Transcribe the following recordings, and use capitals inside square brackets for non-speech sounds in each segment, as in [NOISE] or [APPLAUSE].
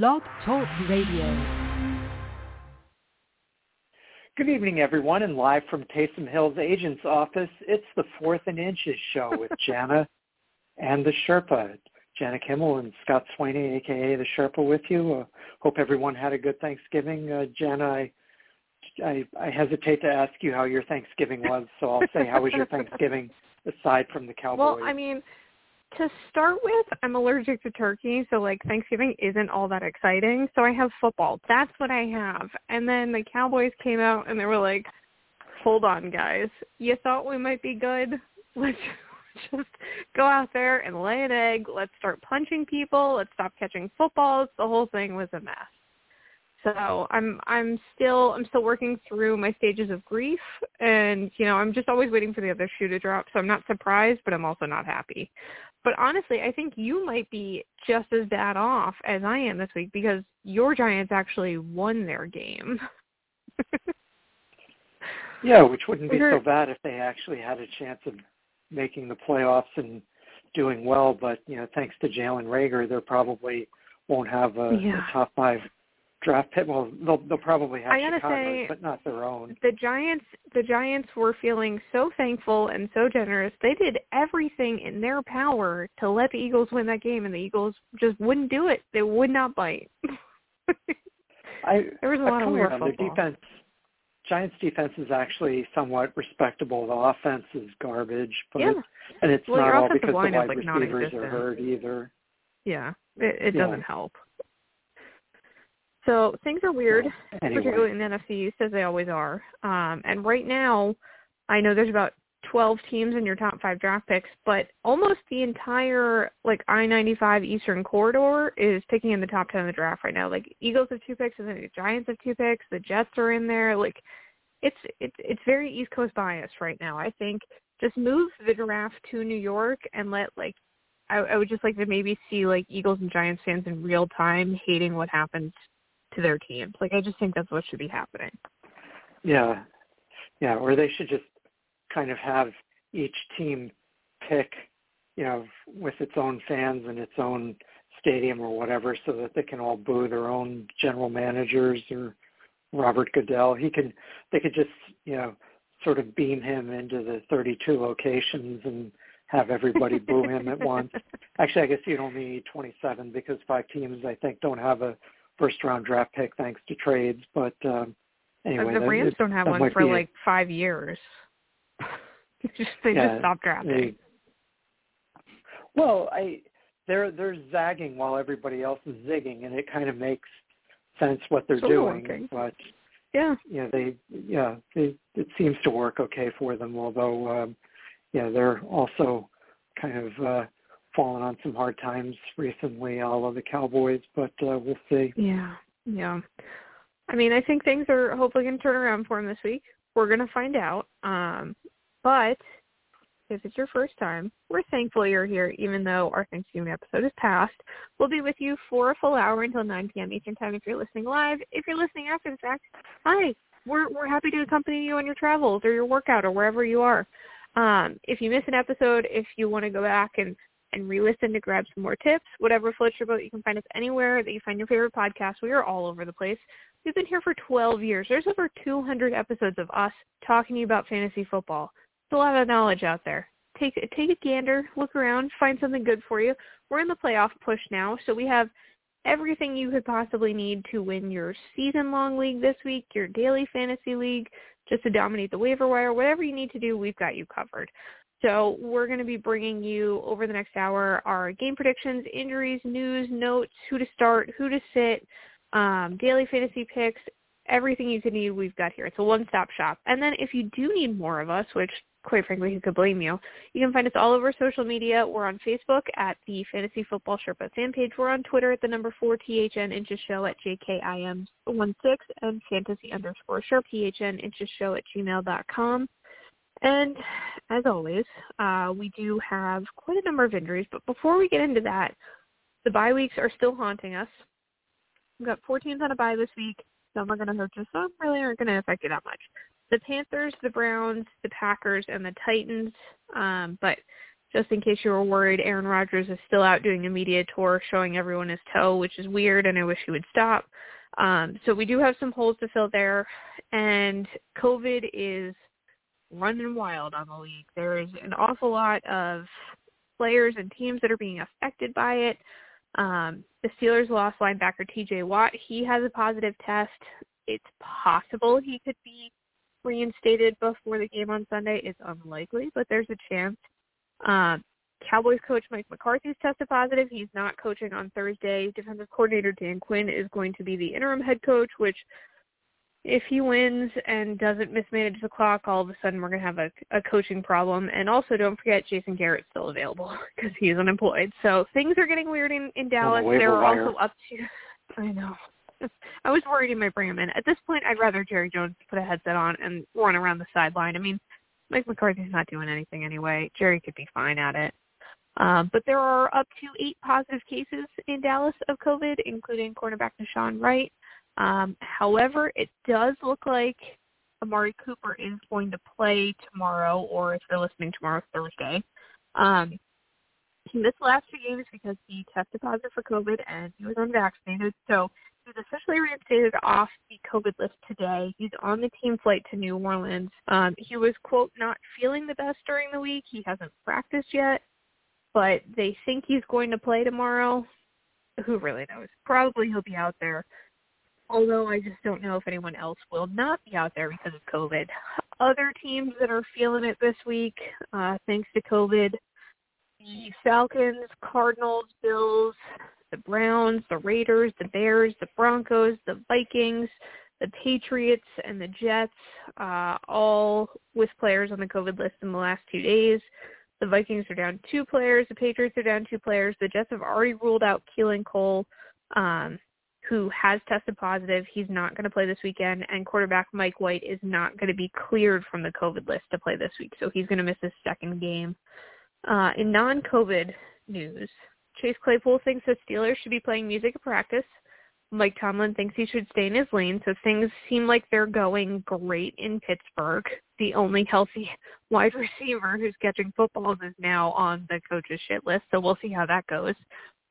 Blog Talk Radio. Good evening, everyone, and live from Taysom Hill's agent's office, it's the Fourth and Inches show with [LAUGHS] Jana and the Sherpa. Jana Kimmel and Scott Swaney, aka the Sherpa, with you. Uh, hope everyone had a good Thanksgiving. Uh, Jana, I, I I hesitate to ask you how your Thanksgiving was, so I'll say, how was your [LAUGHS] Thanksgiving aside from the Cowboys? Well, I mean, to start with, I'm allergic to turkey, so like Thanksgiving isn't all that exciting. So I have football. That's what I have. And then the Cowboys came out and they were like, "Hold on, guys. You thought we might be good? [LAUGHS] Let's just go out there and lay an egg. Let's start punching people. Let's stop catching footballs." The whole thing was a mess. So I'm I'm still I'm still working through my stages of grief and you know, I'm just always waiting for the other shoe to drop. So I'm not surprised, but I'm also not happy. But honestly, I think you might be just as bad off as I am this week because your Giants actually won their game. [LAUGHS] yeah, which wouldn't be so bad if they actually had a chance of making the playoffs and doing well. But you know, thanks to Jalen Reagor, they probably won't have a, yeah. a top five draft pick. Well, they'll they'll probably have I gotta Chicago, say, but not their own. The Giants, the Giants were feeling so thankful and so generous. They did everything in their power to let the Eagles win that game, and the Eagles just wouldn't do it. They would not bite. [LAUGHS] I, there was a lot of weird football. Their defense, Giants defense is actually somewhat respectable. The offense is garbage, but Yeah. and it's Well, not all because the wide like, receivers are hurt either. Yeah, it, it Yeah. doesn't help. So things are weird, Anyway. particularly in the NFC East, as they always are. Um, and right now, I know there's about 12 teams in your top five draft picks, but almost the entire like I-95 Eastern corridor is picking in the top 10 of the draft right now. Like Eagles have two picks, and then the Giants have two picks. The Jets are in there. Like it's it's it's very East Coast biased right now. I think just move the draft to New York and let like I, I would just like to maybe see like Eagles and Giants fans in real time hating what happens to their teams. Like I just think that's what should be happening. Yeah, yeah, or they should just kind of have each team pick, you know, with its own fans and its own stadium or whatever, so that they can all boo their own general managers or Robert Goodell. He can, they could just, you know, sort of beam him into the 32 locations and have everybody boo him at once. [LAUGHS] Actually, I guess you'd only need 27 because five teams, I think, don't have a first round draft pick thanks to trades. But um, anyway, the that- Rams it- don't have one for like five years. [LAUGHS] just they Yeah, just stopped drafting. they- well, I they're they're zagging while everybody else is zigging, and it kind of makes sense what they're doing. working. But yeah. you know, they yeah, they, it seems to work okay for them. Although, um, yeah, they're also kind of uh, falling on some hard times recently, all of the Cowboys. But uh, we'll see. Yeah. Yeah. I mean, I think things are hopefully going to turn around for him this week. We're going to find out. Um, but if it's your first time, we're thankful you're here, even though our Thanksgiving episode is past. We'll be with you for a full hour until 9 p.m. Eastern Time if you're listening live. If you're listening after the fact, hi. We're we're happy to accompany you on your travels or your workout or wherever you are. Um, if you miss an episode, if you want to go back and and re-listen to grab some more tips, whatever floats your boat, you can find us anywhere that you find your favorite podcast. We are all over the place. We've been here for 12 years. There's over 200 episodes of us talking to you about fantasy football. There's a lot of knowledge out there. Take take a gander, look around, find something good for you. We're in the playoff push now, so we have everything you could possibly need to win your season-long league this week, your daily fantasy league, just to dominate the waiver wire. Whatever you need to do, we've got you covered. So we're going to be bringing you over the next hour our game predictions, injuries, news, notes, who to start, who to sit, um, daily fantasy picks, everything you could need we've got here. It's a one-stop shop. And then if you do need more of us, which quite frankly, who could blame you? You can find us all over social media. We're on Facebook at the Fantasy Football Sherpa fan page. We're on Twitter at the number 4 THN Inches Show at JKIM16 and fantasy underscore Sherp THN Inches Show at gmail.com. And as always, uh, we do have quite a number of injuries. But before we get into that, the bye weeks are still haunting us. We've got four teams on a bye this week. Some are going to hurt you. Some really aren't going to affect you that much. The Panthers, the Browns, the Packers, and the Titans. Um, but just in case you were worried, Aaron Rodgers is still out doing a media tour showing everyone his toe, which is weird, and I wish he would stop. Um, so we do have some holes to fill there, and COVID is running wild on the league. There is an awful lot of players and teams that are being affected by it. Um, the Steelers lost linebacker TJ Watt. He has a positive test. It's possible he could be reinstated before the game on Sunday. It's unlikely, but there's a chance. Um, Cowboys coach Mike McCarthy's tested positive. He's not coaching on Thursday. Defensive coordinator Dan Quinn is going to be the interim head coach, which if he wins and doesn't mismanage the clock, all of a sudden we're going to have a, a coaching problem. And also don't forget Jason Garrett's still available [LAUGHS] because he's unemployed. So things are getting weird in, in Dallas. The They're wire. also up to, [LAUGHS] I know. [LAUGHS] I was worried he might bring him in. At this point, I'd rather Jerry Jones put a headset on and run around the sideline. I mean, Mike McCarthy's not doing anything anyway. Jerry could be fine at it. Um, but there are up to eight positive cases in Dallas of COVID, including cornerback Nahshon Wright. Um, however, it does look like Amari Cooper is going to play tomorrow, or if you're listening tomorrow, Thursday. Um, he missed the last two games because he tested positive for COVID and he was unvaccinated. So he was officially reinstated off the COVID list today. He's on the team flight to New Orleans. Um, he was, quote, not feeling the best during the week. He hasn't practiced yet, but they think he's going to play tomorrow. Who really knows? Probably he'll be out there. Although I just don't know if anyone else will not be out there because of COVID. Other teams that are feeling it this week, uh, thanks to COVID, the Falcons, Cardinals, Bills, the Browns, the Raiders, the Bears, the Broncos, the Vikings, the Patriots, and the Jets, uh, all with players on the COVID list in the last two days. The Vikings are down two players. The Patriots are down two players. The Jets have already ruled out Keelan Cole, um, who has tested positive. He's not going to play this weekend. And quarterback Mike White is not going to be cleared from the COVID list to play this week. So he's going to miss his second game. Uh, in non-COVID news, Chase Claypool thinks the Steelers should be playing music at practice. Mike Tomlin thinks he should stay in his lane, so things seem like they're going great in Pittsburgh. The only healthy [LAUGHS] wide receiver who's catching footballs is now on the coach's shit list, so we'll see how that goes.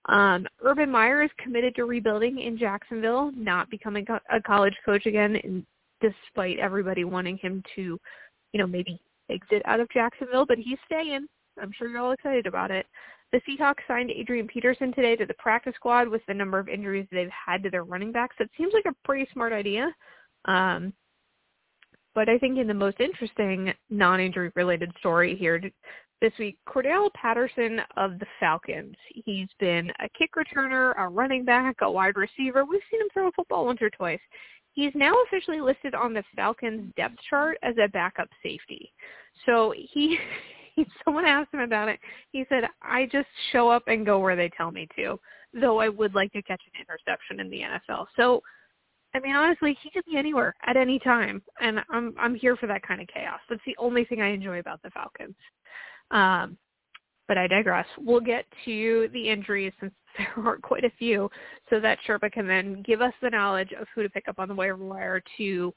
Um, Urban Meyer is committed to rebuilding in Jacksonville, not becoming a college coach again, and despite everybody wanting him to, you know, maybe exit out of Jacksonville, but he's staying. I'm sure you're all excited about it. The Seahawks signed Adrian Peterson today to the practice squad with the number of injuries they've had to their running backs. It seems like a pretty smart idea. Um, but I think in the most interesting non-injury related story here this week, Cordarrelle Patterson of the Falcons. He's been a kick returner, a running back, a wide receiver. We've seen him throw a football once or twice. He's now officially listed on the Falcons depth chart as a backup safety. So he [LAUGHS] someone asked him about it. He said, "I just show up and go where they tell me to, though I would like to catch an interception in the NFL." So, I mean, honestly, he could be anywhere at any time, and I'm I'm here for that kind of chaos. That's the only thing I enjoy about the Falcons. Um, but I digress. We'll get to the injuries since [LAUGHS] there are quite a few, so that Sherpa can then give us the knowledge of who to pick up on the waiver wire to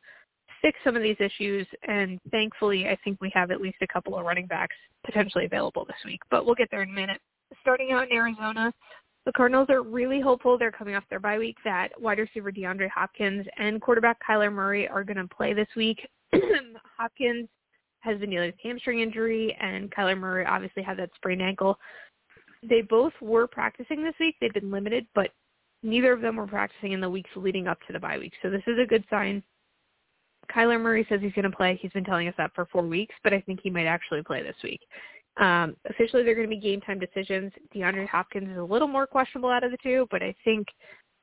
fix some of these issues. And thankfully, I think we have at least a couple of running backs potentially available this week. But we'll get there in a minute. Starting out in Arizona, the Cardinals are really hopeful. They're coming off their bye week that wide receiver DeAndre Hopkins and quarterback Kyler Murray are going to play this week. [CLEARS THROAT] Hopkins has been dealing with hamstring injury, and Kyler Murray obviously had that sprained ankle. They both were practicing this week. They've been limited, but neither of them were practicing in the weeks leading up to the bye week. So this is a good sign Kyler Murray says he's going to play. He's been telling us that for four weeks, but I think he might actually play this week. Um, officially, they're going to be game time decisions. DeAndre Hopkins is a little more questionable out of the two, but I think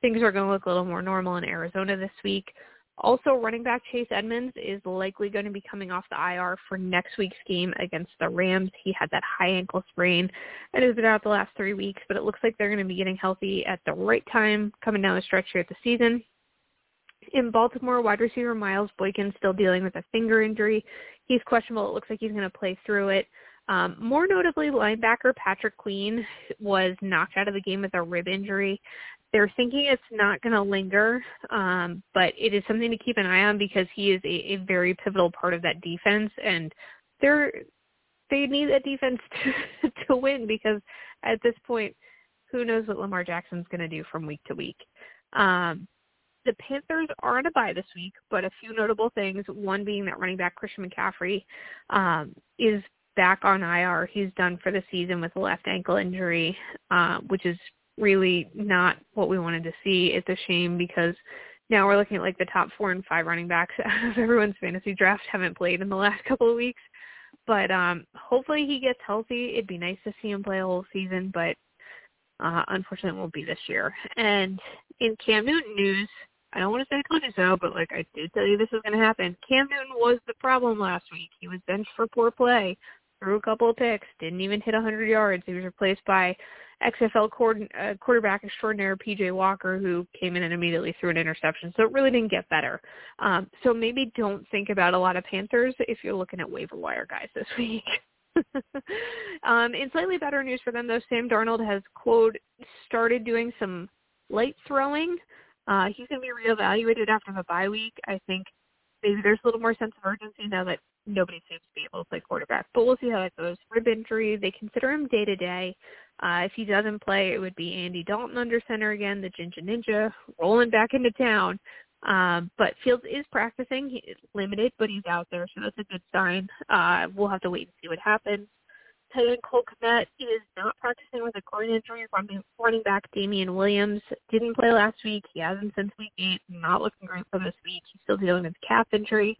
things are going to look a little more normal in Arizona this week. Also, running back Chase Edmonds is likely going to be coming off the IR for next week's game against the Rams. He had that high ankle sprain and has been out the last three weeks, but it looks like they're going to be getting healthy at the right time coming down the stretch here at the season. In Baltimore, wide receiver Miles Boykin still dealing with a finger injury. He's questionable. It looks like he's going to play through it. Um, more notably, linebacker Patrick Queen was knocked out of the game with a rib injury. They're thinking it's not going to linger, um, but it is something to keep an eye on because he is a, a very pivotal part of that defense, and they're they need that defense [LAUGHS] to to win because at this point, who knows what Lamar Jackson's going to do from week to week. Um, the Panthers are on a bye this week, but a few notable things. One being that running back Christian McCaffrey um, is back on IR. He's done for the season with a left ankle injury, uh, which is really not what we wanted to see. It's a shame because now we're looking at like the top four and five running backs out [LAUGHS] of everyone's fantasy draft haven't played in the last [LAUGHS] couple of weeks. But um hopefully he gets healthy. It'd be nice to see him play a whole season, but uh unfortunately it won't be this year. And in Cam Newton news, I don't want to say I told you so, but like I did tell you this was going to happen. Cam Newton was the problem last week. He was benched for poor play, threw a couple of picks, didn't even hit 100 yards. He was replaced by XFL uh, quarterback extraordinaire PJ Walker, who came in and immediately threw an interception. So it really didn't get better. Um, so maybe don't think about a lot of Panthers if you're looking at waiver wire guys this [LAUGHS] week. um, in slightly better news for them, though, Sam Darnold has quote started doing some light throwing. Uh, he's going to be reevaluated after the bye week. I think maybe there's a little more sense of urgency now that nobody seems to be able to play quarterback. But we'll see how that goes. Rib injury, they consider him day to day. Uh, if he doesn't play, it would be Andy Dalton under center again, the Ginger Ninja, rolling back into town. Um, but Fields is practicing. He's limited, but he's out there, so that's a good sign. Uh, we'll have to wait and see what happens. Tight end Cole Kmet is not practicing with a groin injury. Running back Damien Williams didn't play last week. He hasn't since week eight. Not looking great for this week. He's still dealing with calf injury.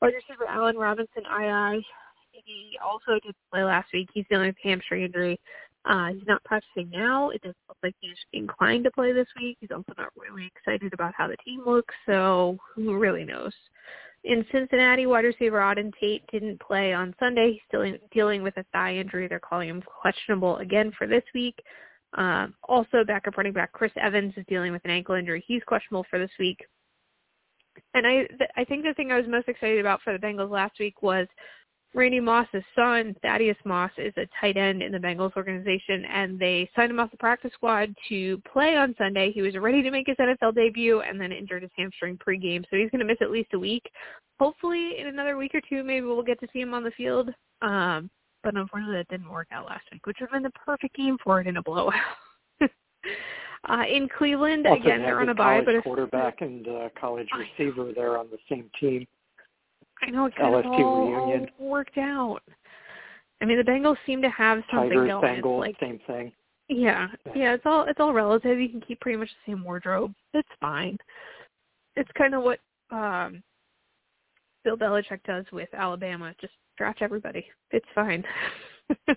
Wide receiver Allen Robinson, II. He also did play last week. He's dealing with hamstring injury. Uh, he's not practicing now. It doesn't look like he's inclined to play this week. He's also not really excited about how the team looks, so who really knows? In Cincinnati, wide receiver Auden Tate didn't play on Sunday. He's still dealing with a thigh injury. They're calling him questionable again for this week. Um, also, backup running back Chris Evans is dealing with an ankle injury. He's questionable for this week. And I, th- I think the thing I was most excited about for the Bengals last week was Randy Moss's son, Thaddeus Moss, is a tight end in the Bengals organization, and they signed him off the practice squad to play on Sunday. He was ready to make his NFL debut and then injured his hamstring pregame, so he's going to miss at least a week. Hopefully, in another week or two, maybe we'll get to see him on the field. Um, but unfortunately, that didn't work out last week, which would have been the perfect game for it in a blowout. [LAUGHS] uh, in Cleveland, also, again, they're on a bye, but if, quarterback and uh, college receiver, they're on the same team. I know it kind LSU of all, reunion. all worked out. I mean, the Bengals seem to have something Tigers, going. Bengals, like, same thing. Yeah, yeah, it's all it's all relative. You can keep pretty much the same wardrobe. It's fine. It's kind of what um Bill Belichick does with Alabama. Just draft everybody. It's fine. [LAUGHS]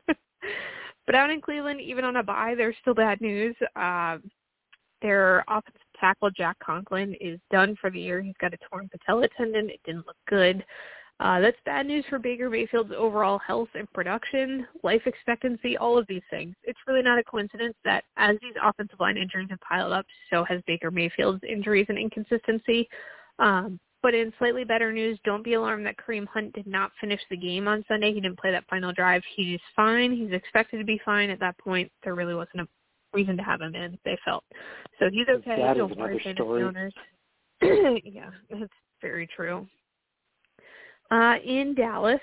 but out in Cleveland, even on a bye, there's still bad news. Um, their offensive tackle Jack Conklin is done for the year. He's got a torn patella tendon. It didn't look good. Uh, that's bad news for Baker Mayfield's overall health and production, life expectancy, all of these things. It's really not a coincidence that as these offensive line injuries have piled up, so has Baker Mayfield's injuries and inconsistency. Um, but in slightly better news, don't be alarmed that Kareem Hunt did not finish the game on Sunday. He didn't play that final drive. He's fine. He's expected to be fine at that point. There really wasn't a reason to have him in. They felt so he's okay. That Don't worry, story. owners. [CLEARS THROAT] yeah, that's very true. Uh, in Dallas,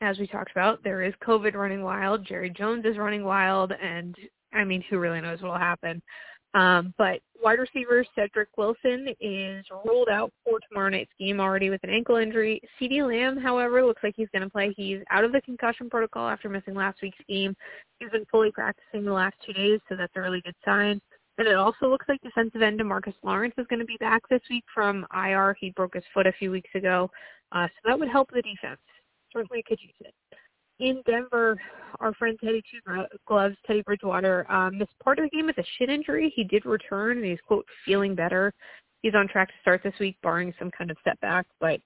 as we talked about, there is COVID running wild. Jerry Jones is running wild, and I mean, who really knows what will happen? Um, but wide receiver Cedric Wilson is ruled out for tomorrow night's game already with an ankle injury. CeeDee Lamb, however, looks like he's going to play. He's out of the concussion protocol after missing last week's game. He's been fully practicing the last two days, so that's a really good sign. And it also looks like defensive end Demarcus Lawrence is going to be back this week from IR. He broke his foot a few weeks ago, uh, so that would help the defense. Certainly could use it in Denver, our friend Teddy Two Gloves, Teddy Bridgewater, um, missed part of the game with a shin injury. He did return, and he's quote feeling better. He's on track to start this week, barring some kind of setback, but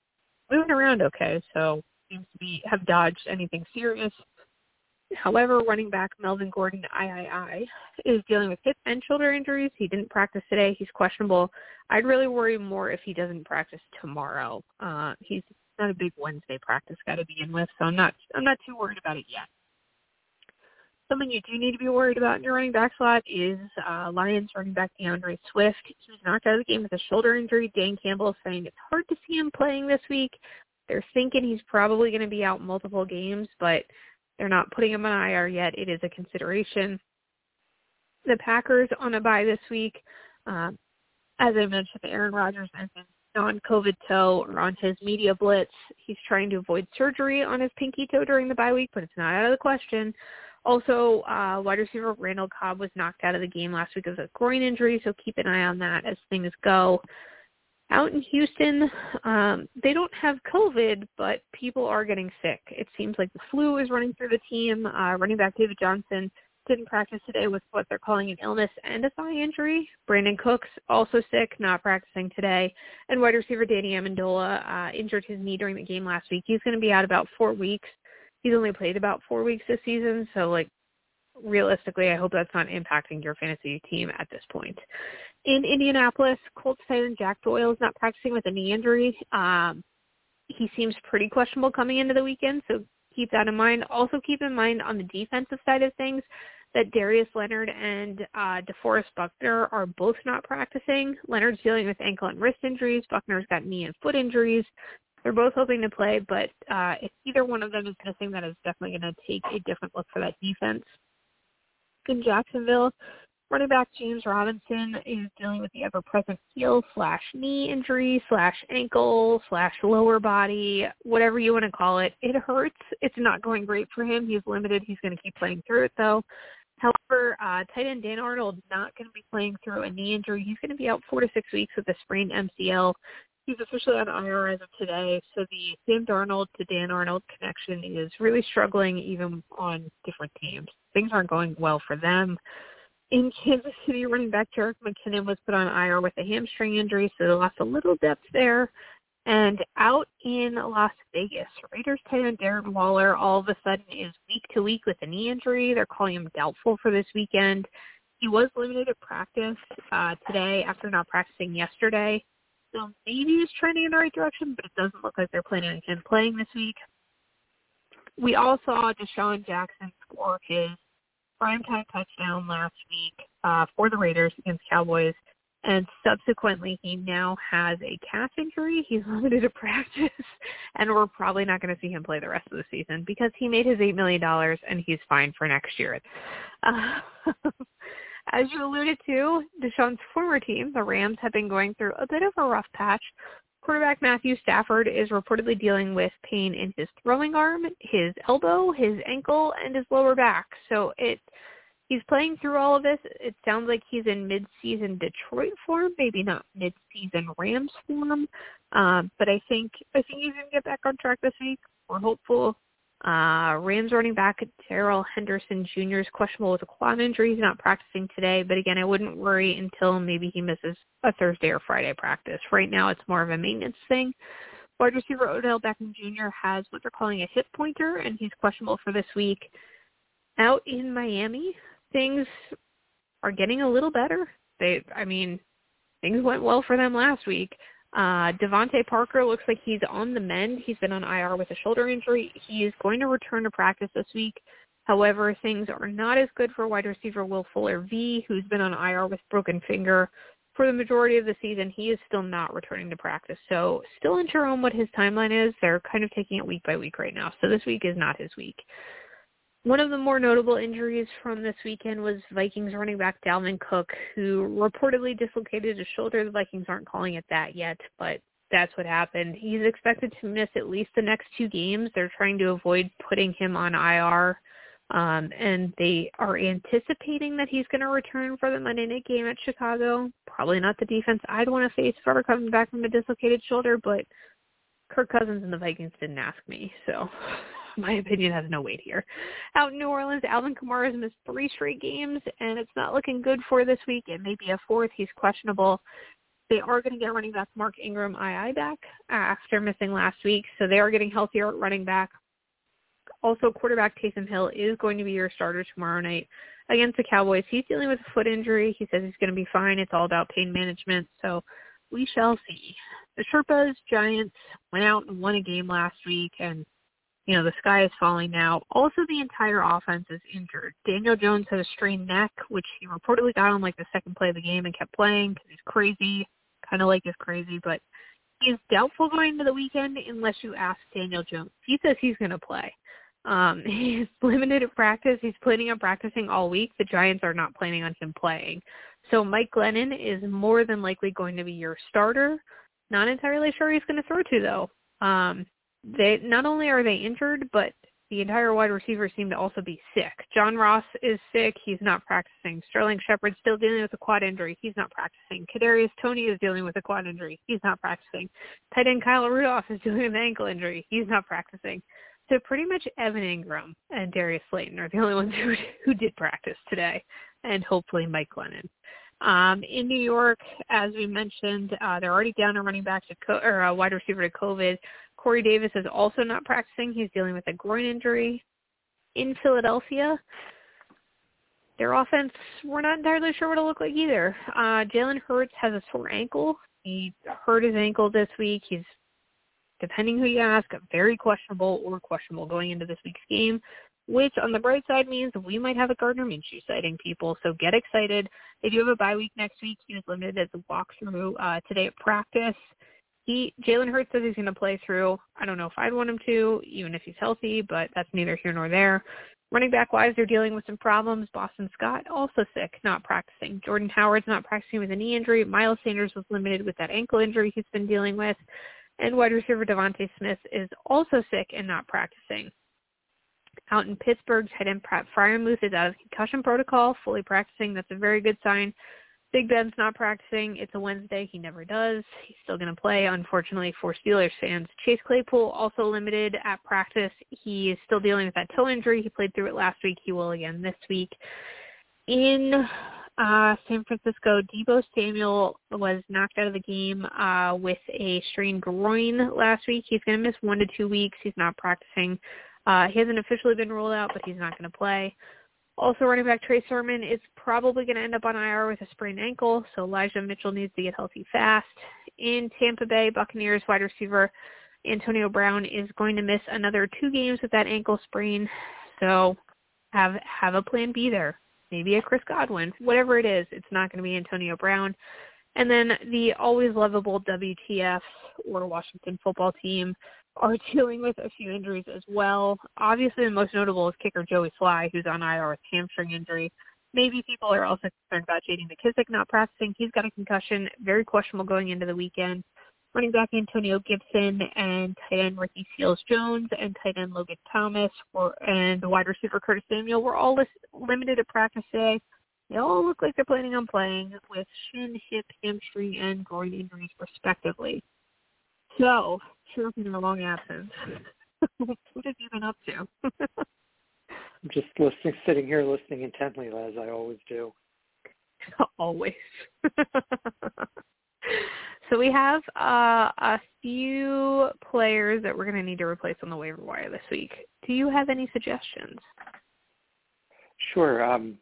moving around okay. So seems to be have dodged anything serious. However, running back Melvin Gordon III is dealing with hip and shoulder injuries. He didn't practice today. He's questionable. I'd really worry more if he doesn't practice tomorrow. Uh, he's not a big Wednesday practice guy to begin with, so I'm not I'm not too worried about it yet. Something you do need to be worried about in your running back slot is uh, Lions running back D'Andre Swift. He was knocked out of the game with a shoulder injury. Dan Campbell is saying it's hard to see him playing this week. They're thinking he's probably going to be out multiple games, but They're not putting him on IR yet. It is a consideration. The Packers on a bye this week. Um, as I mentioned, Aaron Rodgers mentioned non-COVID toe or on his media blitz. He's trying to avoid surgery on his pinky toe during the bye week, but it's not out of the question. Also, uh, wide receiver Randall Cobb was knocked out of the game last week with a groin injury, so keep an eye on that as things go. Out in Houston, um, they don't have COVID, but people are getting sick. It seems like the flu is running through the team. Uh, running back David Johnson didn't practice today with what they're calling an illness and a thigh injury. Brandin Cooks also sick, not practicing today. And wide receiver Danny Amendola uh, injured his knee during the game last week. He's going to be out about four weeks. He's only played about four weeks this season, so like realistically, I hope that's not impacting your fantasy team at this point. In Indianapolis, Colts tight end Jack Doyle is not practicing with a knee injury. Um, he seems pretty questionable coming into the weekend, so keep that in mind. Also keep in mind on the defensive side of things that Darius Leonard and uh, DeForest Buckner are both not practicing. Leonard's dealing with ankle and wrist injuries. Buckner's got knee and foot injuries. They're both hoping to play, but uh, if either one of them is missing, that is definitely going to take a different look for that defense. In Jacksonville, running back James Robinson is dealing with the ever-present heel slash knee injury slash ankle slash lower body, whatever you want to call it. It hurts. It's not going great for him. He's limited. He's going to keep playing through it though. However, uh, tight end Dan Arnold not going to be playing through a knee injury. He's going to be out four to six weeks with a sprained MCL. He's officially on IR as of today. So the Sam Darnold to Dan Arnold connection is really struggling even on different teams. Things aren't going well for them. In Kansas City, running back Jerick McKinnon was put on IR with a hamstring injury, so they lost a little depth there. And out in Las Vegas, Raiders tight end Darren Waller all of a sudden is week to week with a knee injury. They're calling him doubtful for this weekend. He was limited at practice uh, today after not practicing yesterday. So maybe he's trending in the right direction, but it doesn't look like they're planning on him playing this week. We all saw DeSean Jackson score his primetime touchdown last week uh, for the Raiders against Cowboys and subsequently he now has a calf injury. He's [LAUGHS] limited to practice, and we're probably not going to see him play the rest of the season because he made his eight million dollars and he's fine for next year. Uh, [LAUGHS] as you alluded to, DeSean's former team, the Rams, have been going through a bit of a rough patch. Quarterback Matthew Stafford is reportedly dealing with pain in his throwing arm, his elbow, his ankle, and his lower back. So it he's playing through all of this. It sounds like he's in mid-season Detroit form, maybe not mid-season Rams form. Um, but I think I think he's gonna get back on track this week. We're hopeful. Uh, Rams running back Darrell Henderson Jr. is questionable with a quad injury. He's not practicing today, but again, I wouldn't worry until maybe he misses a Thursday or Friday practice. Right now, it's more of a maintenance thing. Wide receiver Odell Beckham Jr. has what they're calling a hip pointer, and he's questionable for this week. Out in Miami, things are getting a little better. They, I mean, things went well for them last week. Uh, DeVante Parker looks like he's on the mend. He's been on IR with a shoulder injury. He is going to return to practice this week. However, things are not as good for wide receiver Will Fuller V, who's been on IR with broken finger for the majority of the season. He is still not returning to practice. So still unsure on what his timeline is. They're kind of taking it week by week right now. So this week is not his week. One of the more notable injuries from this weekend was Vikings running back Dalvin Cook, who reportedly dislocated his shoulder. The Vikings aren't calling it that yet, but that's what happened. He's expected to miss at least the next two games. They're trying to avoid putting him on IR, um, and they are anticipating that he's going to return for the Monday night game at Chicago. Probably not the defense I'd want to face if for coming back from a dislocated shoulder, but Kirk Cousins and the Vikings didn't ask me, so [LAUGHS] my opinion has no weight here. Out in New Orleans, Alvin Kamara has missed three straight games, and it's not looking good for this week. It may be a fourth. He's questionable. They are going to get running back Mark Ingram II back after missing last week, so they are getting healthier at running back. Also, quarterback Taysom Hill is going to be your starter tomorrow night against the Cowboys. He's dealing with a foot injury. He says he's going to be fine. It's all about pain management, so we shall see. The Sherpas Giants went out and won a game last week, and you know, the sky is falling now. Also, the entire offense is injured. Daniel Jones has a strained neck, which he reportedly got on like the second play of the game and kept playing because he's crazy, kind of like he's crazy, but he's doubtful going into the weekend unless you ask Daniel Jones. He says he's going to play. Um, [LAUGHS] he's limited at practice. He's planning on practicing all week. The Giants are not planning on him playing. So Mike Glennon is more than likely going to be your starter. Not entirely sure he's going to throw to though. Um, they not only are they injured, but the entire wide receivers seem to also be sick. John Ross is sick. He's not practicing. Sterling Shepard's still dealing with a quad injury. He's not practicing. Kadarius Toney is dealing with a quad injury. He's not practicing. Tight end Kyle Rudolph is [LAUGHS] dealing with an ankle injury. He's not practicing. So pretty much Evan Engram and Darius Slayton are the only ones [LAUGHS] who who did practice today, and hopefully Mike Glennon. Um, in New York, as we mentioned, uh, they're already down a running back to co- or a wide receiver to COVID. Corey Davis is also not practicing. He's dealing with a groin injury. In Philadelphia, their offense, we're not entirely sure what it'll look like either. Uh, Jalen Hurts has a sore ankle. He hurt his ankle this week. He's, depending who you ask, very questionable or questionable going into this week's game which on the bright side means we might have a Gardner Minshew sighting, people. So get excited. They do have a bye week next week. He was limited as a walkthrough uh, today at practice. He Jalen Hurts says he's going to play through. I don't know if I'd want him to, even if he's healthy, but that's neither here nor there. Running back wise, they're dealing with some problems. Boston Scott also sick, not practicing. Jordan Howard's not practicing with a knee injury. Miles Sanders was limited with that ankle injury he's been dealing with. And wide receiver DeVonta Smith is also sick and not practicing out in Pittsburgh. Tight end Pat Freiermuth is out of concussion protocol, fully practicing. That's a very good sign. Big Ben's not practicing. It's a Wednesday. He never does. He's still going to play, unfortunately, for Steelers fans. Chase Claypool also limited at practice. He is still dealing with that toe injury. He played through it last week. He will again this week. In uh, San Francisco, Deebo Samuel was knocked out of the game uh, with a strained groin last week. He's going to miss one to two weeks. He's not practicing. Uh, he hasn't officially been ruled out, but he's not going to play. Also, running back Trey Sermon is probably going to end up on IR with a sprained ankle, so Elijah Mitchell needs to get healthy fast. In Tampa Bay, Buccaneers wide receiver Antonio Brown is going to miss another two games with that ankle sprain, so have have a plan B there. Maybe a Chris Godwin, whatever it is. It's not going to be Antonio Brown. And then the always lovable WTF or Washington football team are [LAUGHS] dealing with a few injuries as well. Obviously, the most notable is kicker Joey Slye, who's on IR with hamstring injury. Maybe people are also concerned about J.D. McKissic not practicing. He's got a concussion, very questionable going into the weekend. Running back Antonio Gibson and tight end Ricky Seals-Jones and tight end Logan Thomas were, and wide receiver Curtis Samuel were all list, limited to practice today. They all look like they're planning on playing with shin, hip, hamstring, and groin injuries respectively. So chirping in a long absence. [LAUGHS] what have you been up to? [LAUGHS] I'm just listening, sitting here listening intently, as I always do. [LAUGHS] always. so we have uh, a few players that we're going to need to replace on the waiver wire this week. Do you have any suggestions? Sure. Um,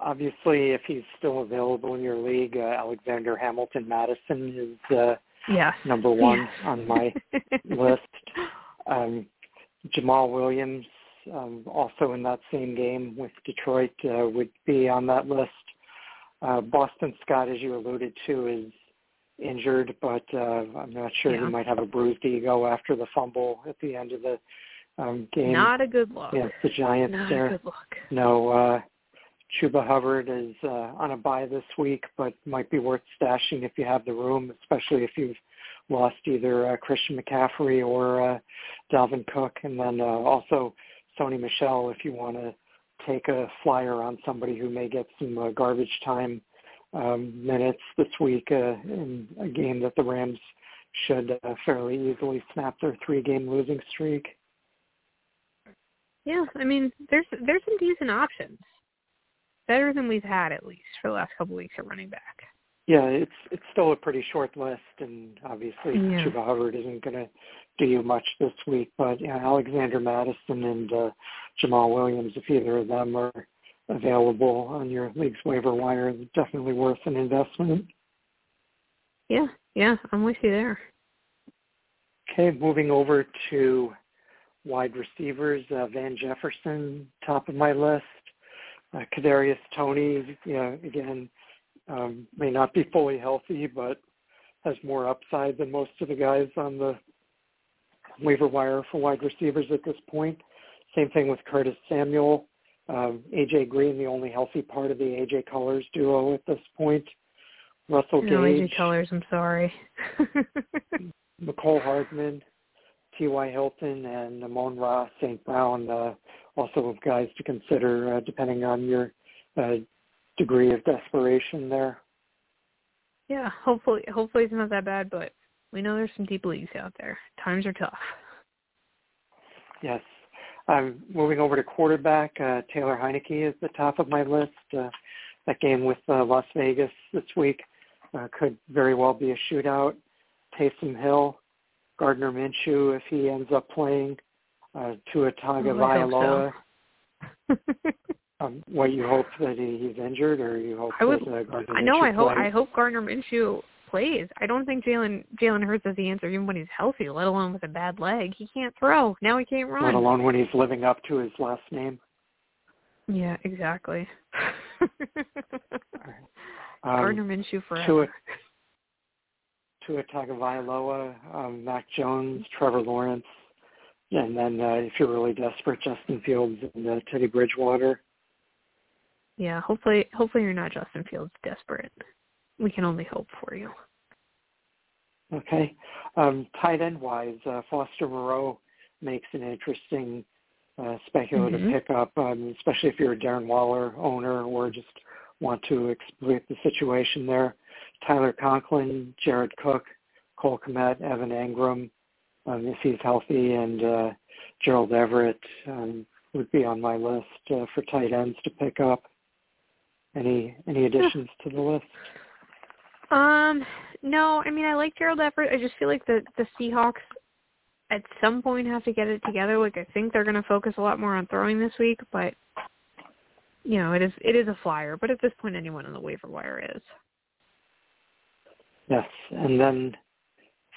obviously, if he's still available in your league, uh, Alexander Hamilton Madison is uh, yes. number [LAUGHS] one on my list. Um, Jamaal Williams, um, also in that same game with Detroit, uh, would be on that list. Uh, Boston Scott, as you alluded to, is injured, but uh, I'm not sure yeah. he might have a bruised ego after the fumble at the end of the um, game. Not a good look. Yes, the Giants Not there. a good look. No, uh, Chuba Hubbard is uh, on a bye this week, but might be worth stashing if you have the room, especially if you've lost either uh, Christian McCaffrey or uh, Dalvin Cook, and then uh, also Sony Michel if you want to take a flyer on somebody who may get some uh, garbage time um, minutes this week uh, in a game that the Rams should uh, fairly easily snap their three-game losing streak. Yeah, I mean, there's there's some decent options better than we've had at least for the last couple of weeks at running back. Yeah, it's it's still a pretty short list, and obviously yeah. Chuba Hubbard isn't going to do you much this week. But yeah, Alexander Mattison and uh, Jamaal Williams, if either of them are available on your league's waiver wire, definitely worth an investment. Yeah, yeah, I'm with you there. Okay, moving over to wide receivers, uh, Van Jefferson, top of my list uh, Kadarius Toney, you know, again, um, may not be fully healthy, but has more upside than most of the guys on the waiver wire for wide receivers at this point. same thing with Curtis Samuel. Um, AJ Green, the only healthy part of the AJ Colors duo at this point. Russell no, Gage. AJ Colors, I'm sorry. [LAUGHS] Mecole Hardman, T.Y. Hilton, and Amon Ra St. Brown, uh, also of guys to consider uh, depending on your uh, degree of desperation there. Yeah, hopefully, hopefully it's not that bad, but we know there's some deep leagues out there. Times are tough. Yes. Um, moving over to quarterback, uh, Taylor Heinicke is the top of my list. Uh, that game with uh, Las Vegas this week uh, could very well be a shootout. Taysom Hill, Gardner Minshew, if he ends up playing, uh, Tua Tagovailoa. So. [LAUGHS] um, what you hope that he, he's injured, or you hope I would, that uh, Gardner I know. Minshew I hope. plays? I hope Gardner Minshew plays. I don't think Jalen Jalen Hurts is the answer, even when he's healthy. Let alone with a bad leg, he can't throw. Now he can't run. Let alone when he's living up to his last name. Yeah, exactly. [LAUGHS] Um, Gardner Minshew forever. Tua, Tua Tagovailoa, um, Mac Jones, Trevor Lawrence, and then uh, if you're really desperate, Justin Fields and uh, Teddy Bridgewater. Yeah, hopefully, hopefully you're not Justin Fields desperate. We can only hope for you. Okay. Um, tight end wise, uh, Foster Moreau makes an interesting uh, speculative Mhm. pickup, um, especially if you're a Darren Waller owner or just want to exploit the situation there. Tyler Conklin, Jared Cook, Cole Kmet, Evan Engram, um, if he's healthy, and uh, Gerald Everett um, would be on my list uh, for tight ends to pick up. Any any additions to the list? Um, no, I mean I like Gerald Everett. I just feel like the the Seahawks at some point have to get it together. Like I think they're going to focus a lot more on throwing this week, but you know it is it is a flyer. But at this point, anyone on the waiver wire is. Yes, and then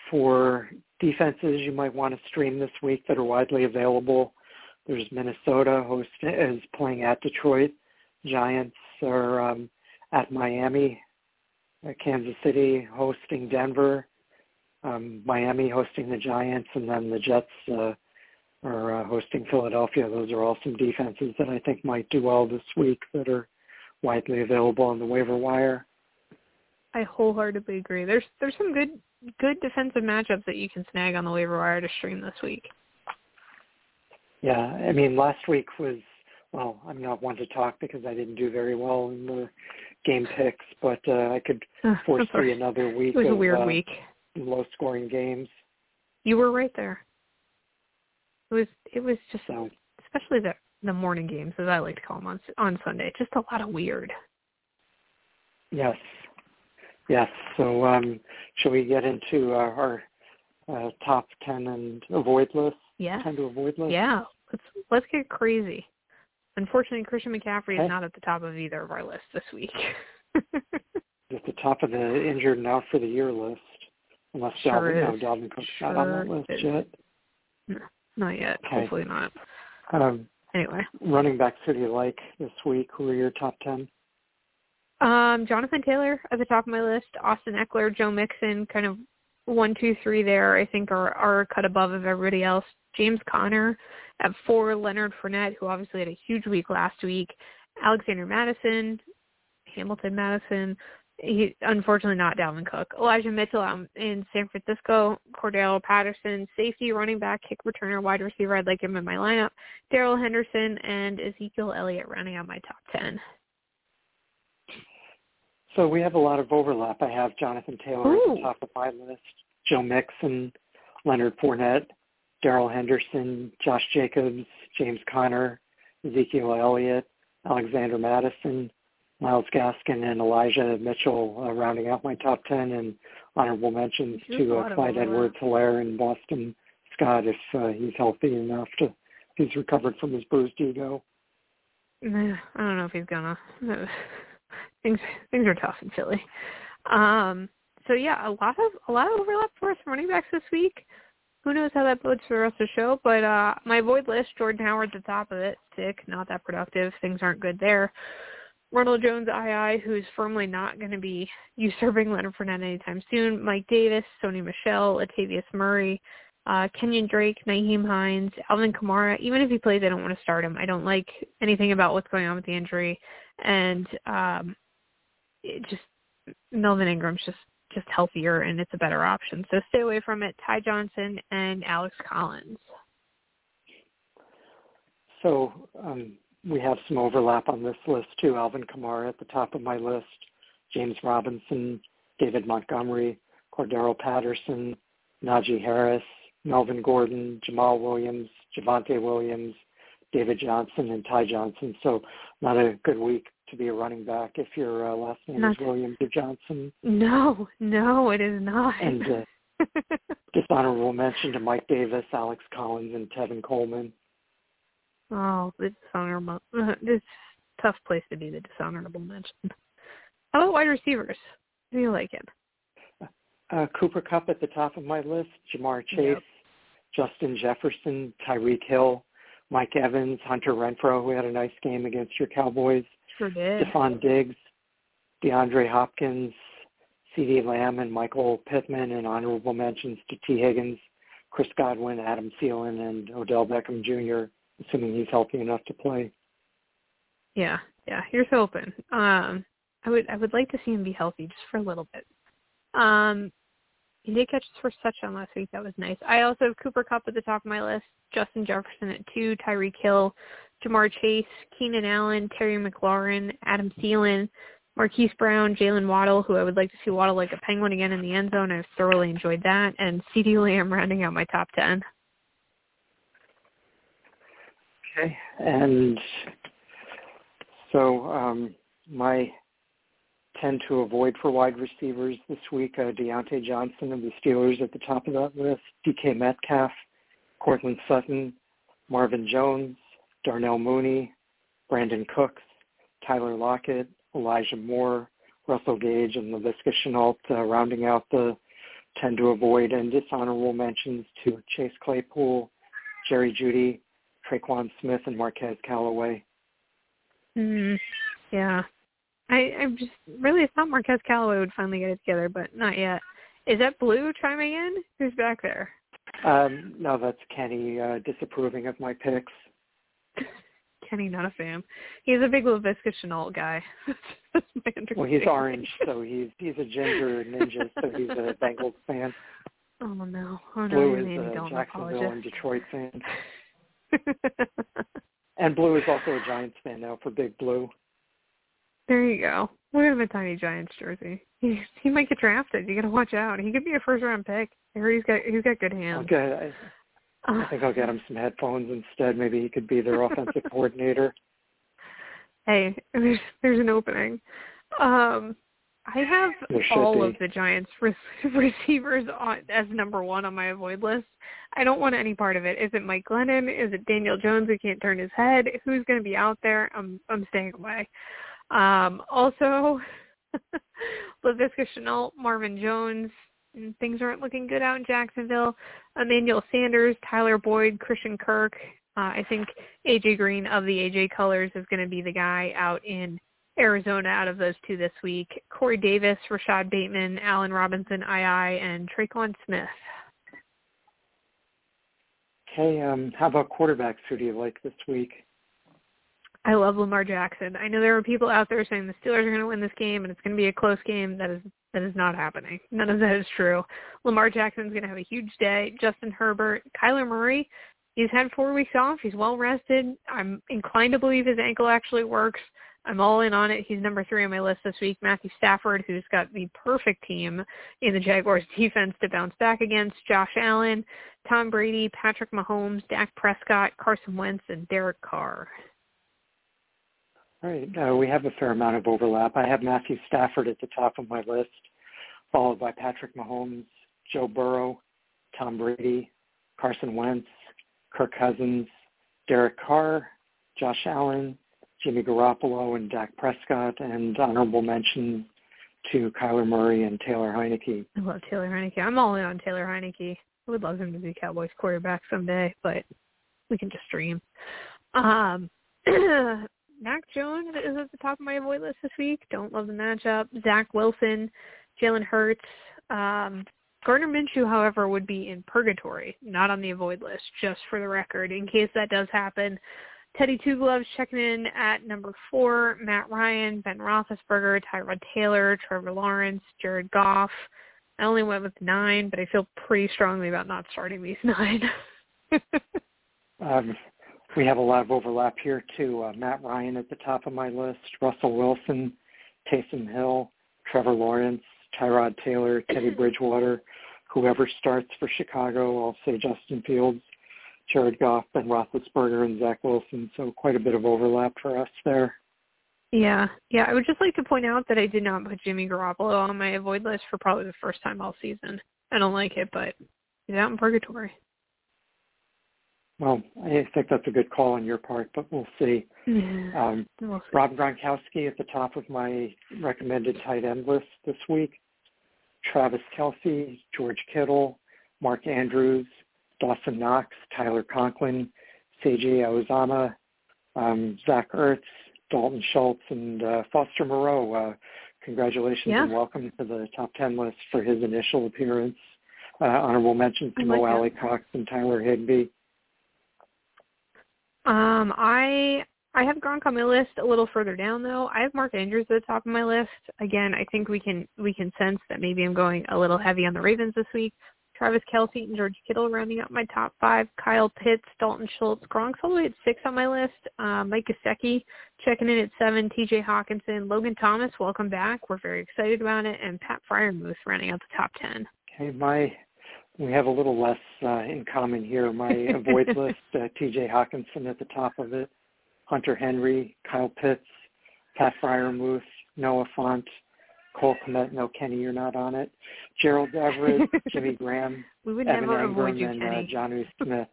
for defenses you might want to stream this week that are widely available. There's Minnesota host is playing at Detroit. Giants are um, at Miami. Uh, Kansas City hosting Denver. Um, Miami hosting the Giants, and then the Jets uh, are uh, hosting Philadelphia. Those are all some defenses that I think might do well this week that are widely available on the waiver wire. I wholeheartedly agree. There's there's some good good defensive matchups that you can snag on the waiver wire to stream this week. Yeah, I mean, last week was well. I'm not one to talk because I didn't do very well in the game picks, but uh, I could foresee another week It was of a weird uh, week. low-scoring games. You were right there. It was it was just So especially the the morning games as I like to call them on on Sunday. Just a lot of weird. yes, yes. So um, shall we get into uh, our uh, top ten and avoid list? Yeah. Ten to avoid list. Yeah. Let's let's get crazy. Unfortunately, Christian McCaffrey Okay. is not at the top of either of our lists this week. [LAUGHS] At the top of the injured and out for the year list, unless Sure Dalvin, is. no, Dalvin Cook's not on that list is. yet. no, not yet. Okay. Hopefully not. Um, Anyway, running backs who do you like this week? Who are your top ten? Um, Jonathan Taylor at the top of my list. Austin Ekeler, Joe Mixon, kind of one, two, three there. I think are are cut above of everybody else. James Conner at four. Leonard Fournette, who obviously had a huge week last week. Alexander Madison, Hamilton Madison. He unfortunately not Dalvin Cook. Elijah Mitchell out in San Francisco. Cordarrelle Patterson, safety, running back, kick returner, wide receiver. I'd like him in my lineup. Darrell Henderson and Ezekiel Elliott rounding out my top ten. So we have a lot of overlap. I have Jonathan Taylor at Ooh. the top of my list, Joe Mixon, Leonard Fournette, Darrell Henderson, Josh Jacobs, James Conner, Ezekiel Elliott, Alexander Madison, Myles Gaskin, and Elijah Mitchell uh, rounding out my top 10 and honorable mentions There's to uh, Clyde. Edwards Hilaire and Boston Scott if uh, he's healthy enough to, he's recovered from his bruised ego. I don't know if he's gonna. [LAUGHS] things things are tough in Philly. Um, so yeah, a lot of a lot of overlap for us running backs this week. Who knows how that bodes for the rest of the show? But uh my void list, Jordan Howard at the top of it, sick, not that productive. Things aren't good there. Ronald Jones, II, who's firmly not going to be usurping Leonard Fournette anytime soon. Mike Davis, Sony Michel, Latavius Murray, uh, Kenyan Drake, Nyheim Hines, Alvin Kamara. Even if he plays, I don't want to start him. I don't like anything about what's going on with the injury, and um, it just Melvin Ingram's just just healthier and it's a better option. So stay away from it. Ty Johnson and Alex Collins. So um, we have some overlap on this list too. Alvin Kamara at the top of my list, James Robinson, David Montgomery, Cordarrelle Patterson, Najee Harris, Melvin Gordon, Jamaal Williams, Javonte Williams, David Johnson, and Ty Johnson. So not a good week to be a running back if your uh, last name not, is Williams or Johnson. No, no, it is not. And uh, [LAUGHS] dishonorable mention to Mike Davis, Alex Collins, and Tevin Coleman. Oh, the dishonorable. [LAUGHS] It's a tough place to be the dishonorable mention. How about wide receivers? Who do you like it? [LAUGHS] Uh, Cooper Kupp at the top of my list. Ja'Marr Chase, yep. Justin Jefferson, Tyreek Hill, Mike Evans, Hunter Renfrow, who had a nice game against your Cowboys. Sure did. Diggs, DeAndre Hopkins, CeeDee Lamb, and Michael Pittman, and honorable mentions to Tee Higgins, Chris Godwin, Adam Thielen, and Odell Beckham Jr., assuming he's healthy enough to play. Yeah, yeah, here's hoping. Um, I would I would like to see him be healthy just for a little bit. Um, he did catch first touchdown last week. That was nice. I also have Cooper Kupp at the top of my list. Justin Jefferson at two, Tyreek Hill, Ja'Marr Chase, Keenan Allen, Terry McLaurin, Adam Thielen, Marquise Brown, Jaylen Waddle, who I would like to see Waddle like a penguin again in the end zone. I've thoroughly enjoyed that. And CeeDee Lamb rounding out my top 10. Okay. And so um, my tend to avoid for wide receivers this week, uh, Diontae Johnson of the Steelers at the top of that list, DK Metcalf, Courtland Sutton, Marvin Jones, Darnell Mooney, Brandin Cooks, Tyler Lockett, Elijah Moore, Russell Gage, and Laviska Shenault, uh, rounding out the tend to avoid and dishonorable mentions to Chase Claypool, Jerry Jeudy, Tre'Quan Smith, and Marquez Callaway. Mm, yeah. I, I'm just really not Marquez Callaway would finally get it together, but not yet. Is that Blue chiming in? Who's back there? Um, no, that's Kenny uh, disapproving of my picks. [LAUGHS] Kenny, not a fan. He's a big Laviska Shenault guy. [LAUGHS] well, he's orange, so he's he's a ginger ninja, so he's a [LAUGHS] Bengals fan. Oh no! Oh no! Blue is a Jacksonville and Detroit fan. and Blue is also a Giants fan now for Big Blue. There you go. Look at him a tiny Giants jersey. [LAUGHS] He he might get drafted. You got to watch out. He could be a first round pick. He's got he's got good hands. Okay. I, I think I'll get him some headphones instead. Maybe he could be their offensive [LAUGHS] coordinator. Hey, there's there's an opening. Um, I have all be. of the Giants re- [LAUGHS] receivers on, as number one on my avoid list. I don't want any part of it. Is it Mike Glennon? Is it Daniel Jones who can't turn his head? Who's going to be out there? I'm I'm staying away. Um, also, [LAUGHS] Laviska Shenault, Marvin Jones, things aren't looking good out in Jacksonville. Emmanuel Sanders, Tyler Boyd, Christian Kirk. Uh, I think AJ Green of the AJ Colors is going to be the guy out in Arizona out of those two this week. Corey Davis, Rashod Bateman, Allen Robinson, II, and Tre'Quan Smith. Okay, um, how about quarterbacks? Who do you like this week? I love Lamar Jackson. I know there are people out there saying the Steelers are going to win this game and it's going to be a close game. That is that is not happening. None of that is true. Lamar Jackson's going to have a huge day. Justin Herbert, Kyler Murray, he's had four weeks off. He's well rested. I'm inclined to believe his ankle actually works. I'm all in on it. He's number three on my list this week. Matthew Stafford, who's got the perfect team in the Jaguars [LAUGHS] defense to bounce back against. Josh Allen, Tom Brady, Patrick Mahomes, Dak Prescott, Carson Wentz, and Derek Carr. All right. Uh, we have a fair amount of overlap. I have Matthew Stafford at the top of my list, followed by Patrick Mahomes, Joe Burrow, Tom Brady, Carson Wentz, Kirk Cousins, Derek Carr, Josh Allen, Jimmy Garoppolo, and Dak Prescott, and honorable mention to Kyler Murray and Taylor Heinicke. I love Taylor Heinicke. I'm all in on Taylor Heinicke. I would love him to be Cowboys quarterback someday, but we can just dream. Um, [CLEARS THROAT] Mac Jones is at the top of my avoid list this week. Don't love the matchup. Zach Wilson, Jalen Hurts. Um, Gardner Minshew, however, would be in purgatory, not on the avoid list, just for the record, in case that does happen. Teddy Two Gloves checking in at number four. Matt Ryan, Ben Roethlisberger, Tyrod Taylor, Trevor Lawrence, Jared Goff. I only went with nine, but I feel pretty strongly about not starting these [LAUGHS] nine. um, we have a lot of overlap here too. Uh, Matt Ryan at the top of my list, Russell Wilson, Taysom Hill, Trevor Lawrence, Tyrod Taylor, [CLEARS THROAT] Teddy Bridgewater, whoever starts for Chicago, I'll say Justin Fields, Jared Goff, Ben Roethlisberger, and Zach Wilson. So quite a bit of overlap for us there. Yeah, yeah. I would just like to point out that I did not put Jimmy Garoppolo on my avoid list for probably the first time all season. I don't like it, but he's out in purgatory. Well, I think that's a good call on your part, but we'll see. Um, we'll see. Rob Gronkowski at the top of my recommended tight end list this week. Travis Kelce, George Kittle, Mark Andrews, Dawson Knox, Tyler Conklin, CJ Uzomah, um, Zach Ertz, Dalton Schultz, and uh, Foster Moreau. Uh, congratulations yeah. and welcome to the top 10 list for his initial appearance. Uh, honorable mentions to Mo Alie-Cox and Tyler Higbee. Um, I I have Gronk on my list a little further down though. I have Mark Andrews at the top of my list. Again, I think we can we can sense that maybe I'm going a little heavy on the Ravens this week. Travis Kelce and George Kittle rounding out my top five. Kyle Pitts, Dalton Schultz, Gronk's all the way at six on my list. Uh, Mike Gesicki checking in at seven. T.J. Hockenson, Logan Thomas, welcome back. We're very excited about it, and Pat Freiermuth rounding out the top ten. Okay, my we have a little less uh, in common here. My [LAUGHS] avoid list: uh, T.J. Hockenson at the top of it, Hunter Henry, Kyle Pitts, Pat Freiermuth, Noah Fant, Cole Kmet. No, Kenny, you're not on it. Gerald Everett, [LAUGHS] Jimmy Graham, we would Evan never Engram, avoid you, and Kenny. uh, Jonnu [LAUGHS] Smith.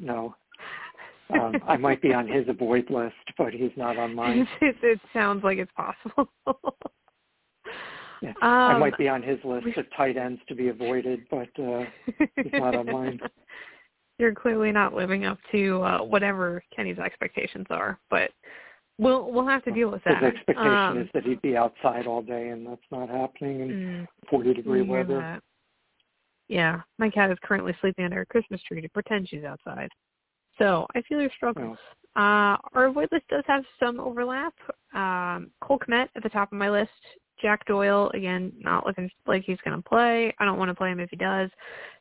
No. Um, I might be on his avoid list, but he's not on mine. it sounds like it's possible. Yeah, um, I might be on his list of tight ends to be avoided, but uh, he's not on mine. [LAUGHS] You're clearly not living up to uh, whatever Kenny's expectations are, but we'll we'll have to deal with that. His expectation um, is that he'd be outside all day, and that's not happening in mm, 40 degree weather. that. Yeah, my cat is currently sleeping under a Christmas tree to pretend she's outside. So I feel your struggles. Uh, our avoid list does have some overlap. Um, Cole Kmet at the top of my list. Jack Doyle, again, not looking like he's going to play. I don't want to play him if he does.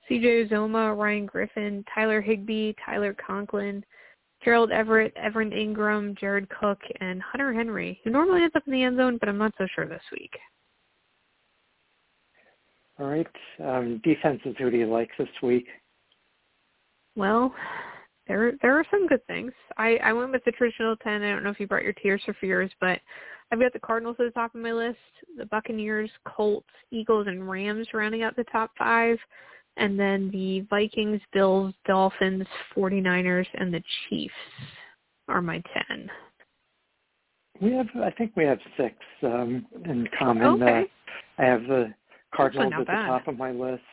CJ Uzomah, Ryan Griffin, Tyler Higbee, Tyler Conklin, Gerald Everett, Evan Engram, Jared Cook, and Hunter Henry, who normally ends up in the end zone, but I'm not so sure this week. All right. Um, defenses, who do you like this week? Well, there there are some good things. I I went with the traditional ten. I don't know if you brought your tears for fears, but I've got the Cardinals at the top of my list, the Buccaneers, Colts, Eagles, and Rams rounding out the top five, and then the Vikings, Bills, Dolphins, 49ers, and the Chiefs are my ten. We have, I think we have six um, in common. Okay. Uh, I have the Cardinals at the bad. top of my list,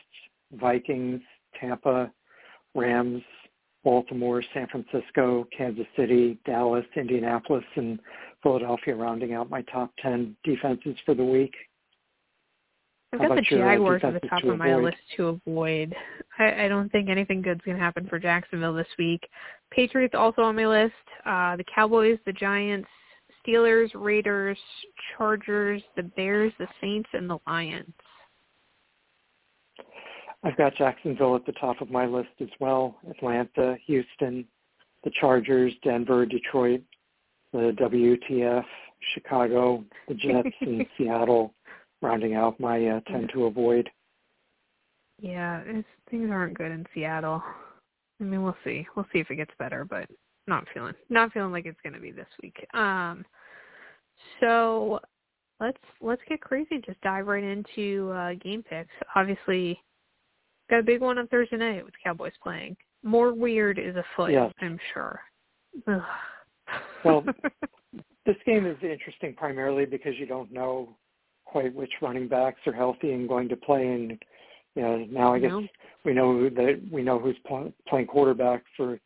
Vikings, Tampa, Rams, Baltimore, San Francisco, Kansas City, Dallas, Indianapolis, and Philadelphia rounding out my top 10 defenses for the week. I've got the Jaguars at the top to of my list to avoid. I, I don't think anything good's going to happen for Jacksonville this week. Patriots also on my list. Uh, the Cowboys, the Giants, Steelers, Raiders, Chargers, the Bears, the Saints, and the Lions. I've got Jacksonville at the top of my list as well. Atlanta, Houston, the Chargers, Denver, Detroit, the WTF, Chicago, the Jets, and [LAUGHS] Seattle rounding out my uh, 10 to avoid. Yeah, it's, things aren't good in Seattle. I mean, we'll see. We'll see if it gets better, but not feeling not feeling like it's going to be this week. Um, so let's let's get crazy. Just dive right into uh, game picks. Obviously, got a big one on Thursday night with Cowboys playing. More weird is afoot, Yes. I'm sure. Ugh. Well, [LAUGHS] This game is interesting primarily because you don't know quite which running backs are healthy and going to play. And you know, now I guess No. we know that we know who's pl- playing quarterback for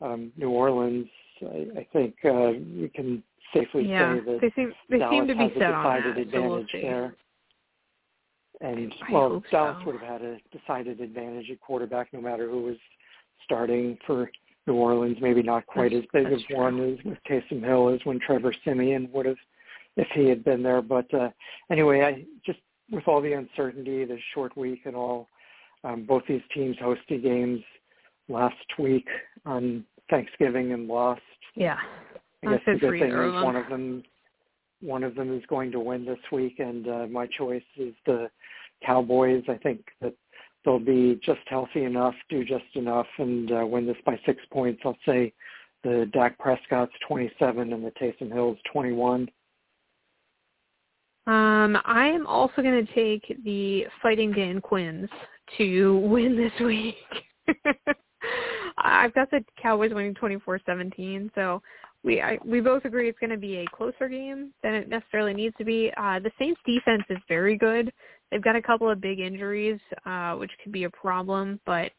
um, New Orleans. I, I think uh, we can safely yeah, say that they seem they Dallas seem to be has a set on decided that. So we'll advantage see. there. And I well, Dallas so. would have had a decided advantage at quarterback no matter who was starting for New Orleans. Maybe not quite That's- as big of one as with Taysom Hill as when Trevor Siemian would have if he had been there. But uh, anyway, I just with all the uncertainty, the short week and all, um, both these teams hosted games last week on Thanksgiving and lost. Yeah. I guess the good thing is one of them one of them is going to win this week and uh, my choice is the Cowboys. I think that they'll be just healthy enough, do just enough and uh, win this by six points. I'll say the Dak Prescott's 27 and the Taysom Hill's 21. Um, I am also going to take the Fighting Dan Quinns to win this week. [LAUGHS] I've got the Cowboys winning 24-17, so we I, we both agree it's going to be a closer game than it necessarily needs to be. Uh, the Saints defense is very good. They've got a couple of big injuries, uh, which could be a problem, but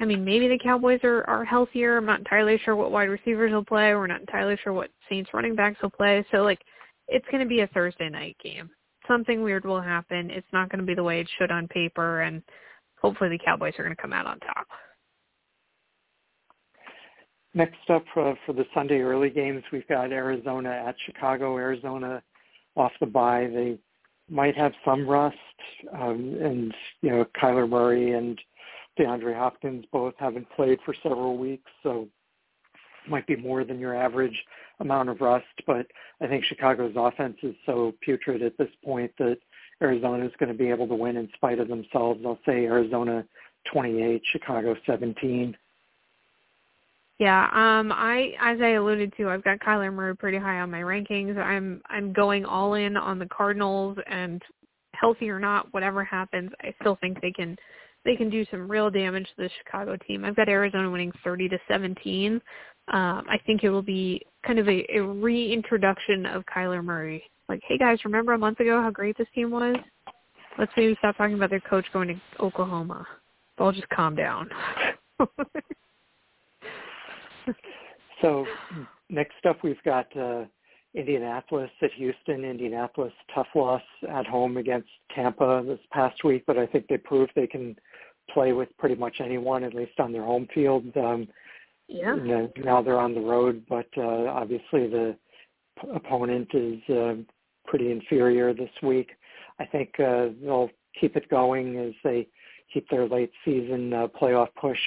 I mean, maybe the Cowboys are, are healthier. I'm not entirely sure what wide receivers will play. We're not entirely sure what Saints running backs will play. So, like, it's going to be a Thursday night game. Something weird will happen. It's not going to be the way it should on paper, and hopefully the Cowboys are going to come out on top. Next up uh, for the Sunday early games, we've got Arizona at Chicago. Arizona off the bye. They might have some rust, um, and you know Kyler Murray and DeAndre Hopkins both haven't played for several weeks, so might be more than your average amount of rust. But I think Chicago's offense is so putrid at this point that Arizona is going to be able to win in spite of themselves. I'll say Arizona 28, Chicago 17. Yeah, um, I as I alluded to, I've got Kyler Murray pretty high on my rankings. I'm I'm going all in on the Cardinals, and healthy or not, whatever happens, I still think they can they can do some real damage to the Chicago team. I've got Arizona winning 30 to 17. Um, I think it will be kind of a, a reintroduction of Kyler Murray. Like, hey guys, remember a month ago how great this team was? Let's maybe stop talking about their coach going to Oklahoma. I'll just calm down. [LAUGHS] So next up, we've got uh, Indianapolis at Houston. Indianapolis tough loss at home against Tampa this past week, but I think they proved they can play with pretty much anyone, at least on their home field. Um, yeah. you know, now they're on the road, but uh, obviously the p- opponent is uh, pretty inferior this week. I think uh, they'll keep it going as they keep their late season uh, playoff push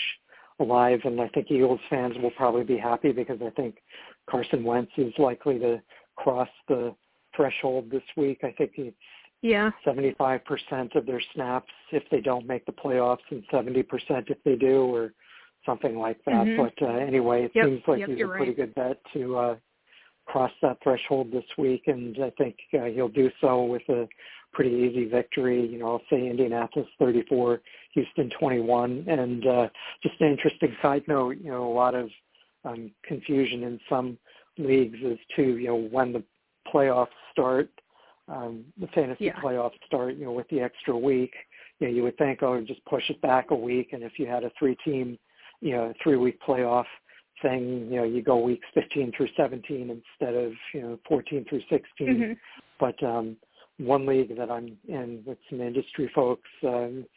alive, and I think Eagles fans will probably be happy because I think Carson Wentz is likely to cross the threshold this week. I think it's Yeah. 75% of their snaps if they don't make the playoffs and 70% if they do or something like that. Mhm. But uh, anyway, it Yep, seems like yep, he's a pretty right. good bet to uh, cross that threshold this week, and I think uh, he'll do so with a pretty easy victory. You know, I'll say Indianapolis 34, Houston 21, and uh, just an interesting side note. You know, a lot of um, confusion in some leagues as to you know when the playoffs start, um, the fantasy Yeah. playoffs start. You know, with the extra week, you know, you would think, oh, just push it back a week, and if you had a three-team, you know, three-week playoff thing, you know, you go weeks 15 through 17 instead of you know 14 through 16 Mhm. but um one league that I'm in with some industry folks it's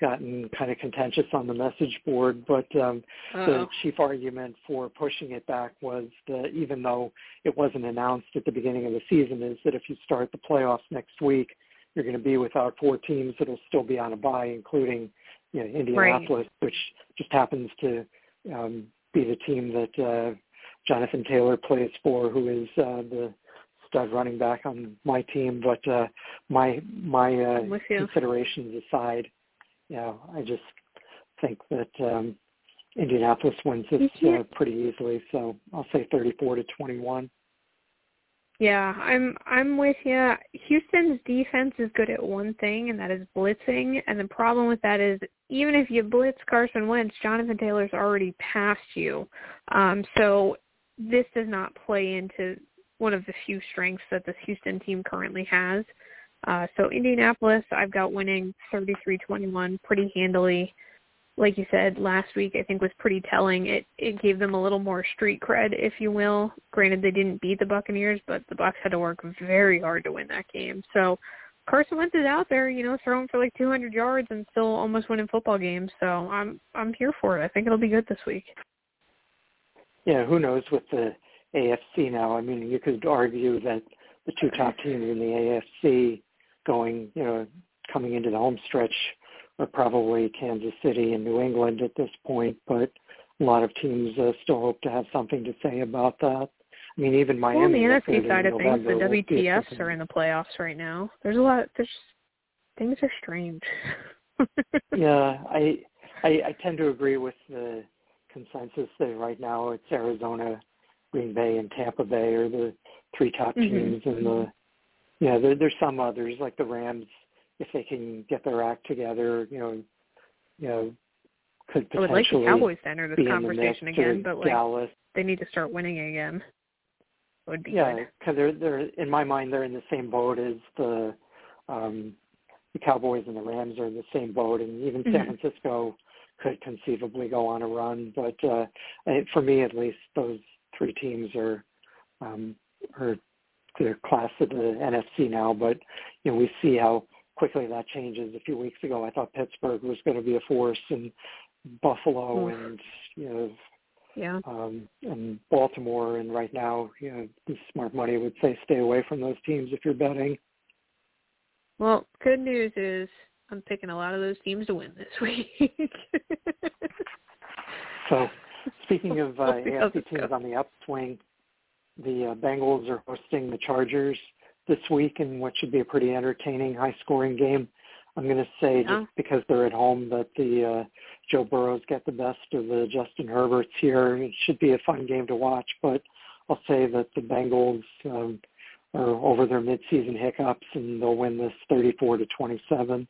gotten kind of contentious on the message board but um the chief argument for pushing it back was that even though it wasn't announced at the beginning of the season is that if you start the playoffs next week you're going to be without four teams that'll still be on a bye including you know Indianapolis which just happens to um be the team that uh Jonathan Taylor plays for who is uh the stud running back on my team but uh my my uh I'm with you. considerations aside you know I just think that um Indianapolis wins this uh, pretty easily so I'll say 34 to 21 Yeah, I'm I'm with you. Houston's defense is good at one thing, and that is blitzing. And the problem with that is, even if you blitz Carson Wentz, Jonathan Taylor's already past you. Um, so this does not play into one of the few strengths that this Houston team currently has. Uh, so Indianapolis, I've got winning 33-21 pretty handily. Like you said last week, I think was pretty telling. It it gave them a little more street cred, if you will. Granted, they didn't beat the Buccaneers, but the Bucks had to work very hard to win that game. So Carson Wentz is out there, you know, throwing for like 200 yards and still almost winning football games. So I'm I'm here for it. I think it'll be good this week. Yeah, who knows with the AFC now? I mean, you could argue that the two top teams in the AFC going, you know, coming into the home stretch are probably Kansas City and New England at this point, but a lot of teams uh, still hope to have something to say about that. I mean, even Miami. Well, on the NFC side of things, the WTFs are in the playoffs right now. There's a lot. There's things are strange. [LAUGHS] yeah, I, I I tend to agree with the consensus that right now it's Arizona, Green Bay, and Tampa Bay are the three top mm-hmm. teams, mm-hmm. and the yeah, there, there's some others like the Rams if they can get their act together, you know, you know, could potentially I would like the Cowboys to enter this conversation again, but like Dallas. they need to start winning again. Would be yeah, because they're they're in my mind they're in the same boat as the um the Cowboys and the Rams are in the same boat, and even mm-hmm. San Francisco could conceivably go on a run. But uh, for me, at least, those three teams are um, are the class of the NFC now. But you know, we see how quickly that changes. A few weeks ago, I thought Pittsburgh was going to be a force, and Buffalo, Oof. and you know, yeah, um, and Baltimore, and right now, you know, the smart money would say stay away from those teams if you're betting. Well, good news is I'm picking a lot of those teams to win this [LAUGHS] week. so, [LAUGHS] speaking of uh, AFC teams on the upswing, the uh, Bengals are hosting the Chargers this week in what should be a pretty entertaining, high-scoring game. I'm going to say yeah. just because they're at home that the uh, Joe Burrows get the best of the Justin Herberts here. It should be a fun game to watch, but I'll say that the Bengals um, are over their midseason hiccups and they'll win this 34 to 27.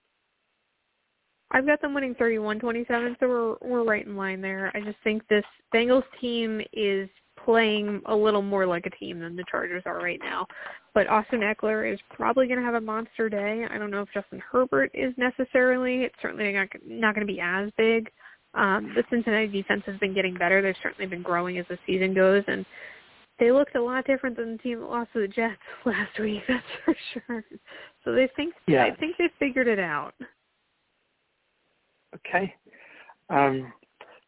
I've got them winning 31-27, so we're we're right in line there. I just think this Bengals team is playing a little more like a team than the Chargers are right now. But Austin Ekeler is probably going to have a monster day. I don't know if Justin Herbert is necessarily. It's certainly not not going to be as big. Um, the Cincinnati defense has been getting better. They've certainly been growing as the season goes, and they looked a lot different than the team that lost to the Jets [LAUGHS] last week. That's for sure. So they think yeah. I think they figured it out. Okay. Um,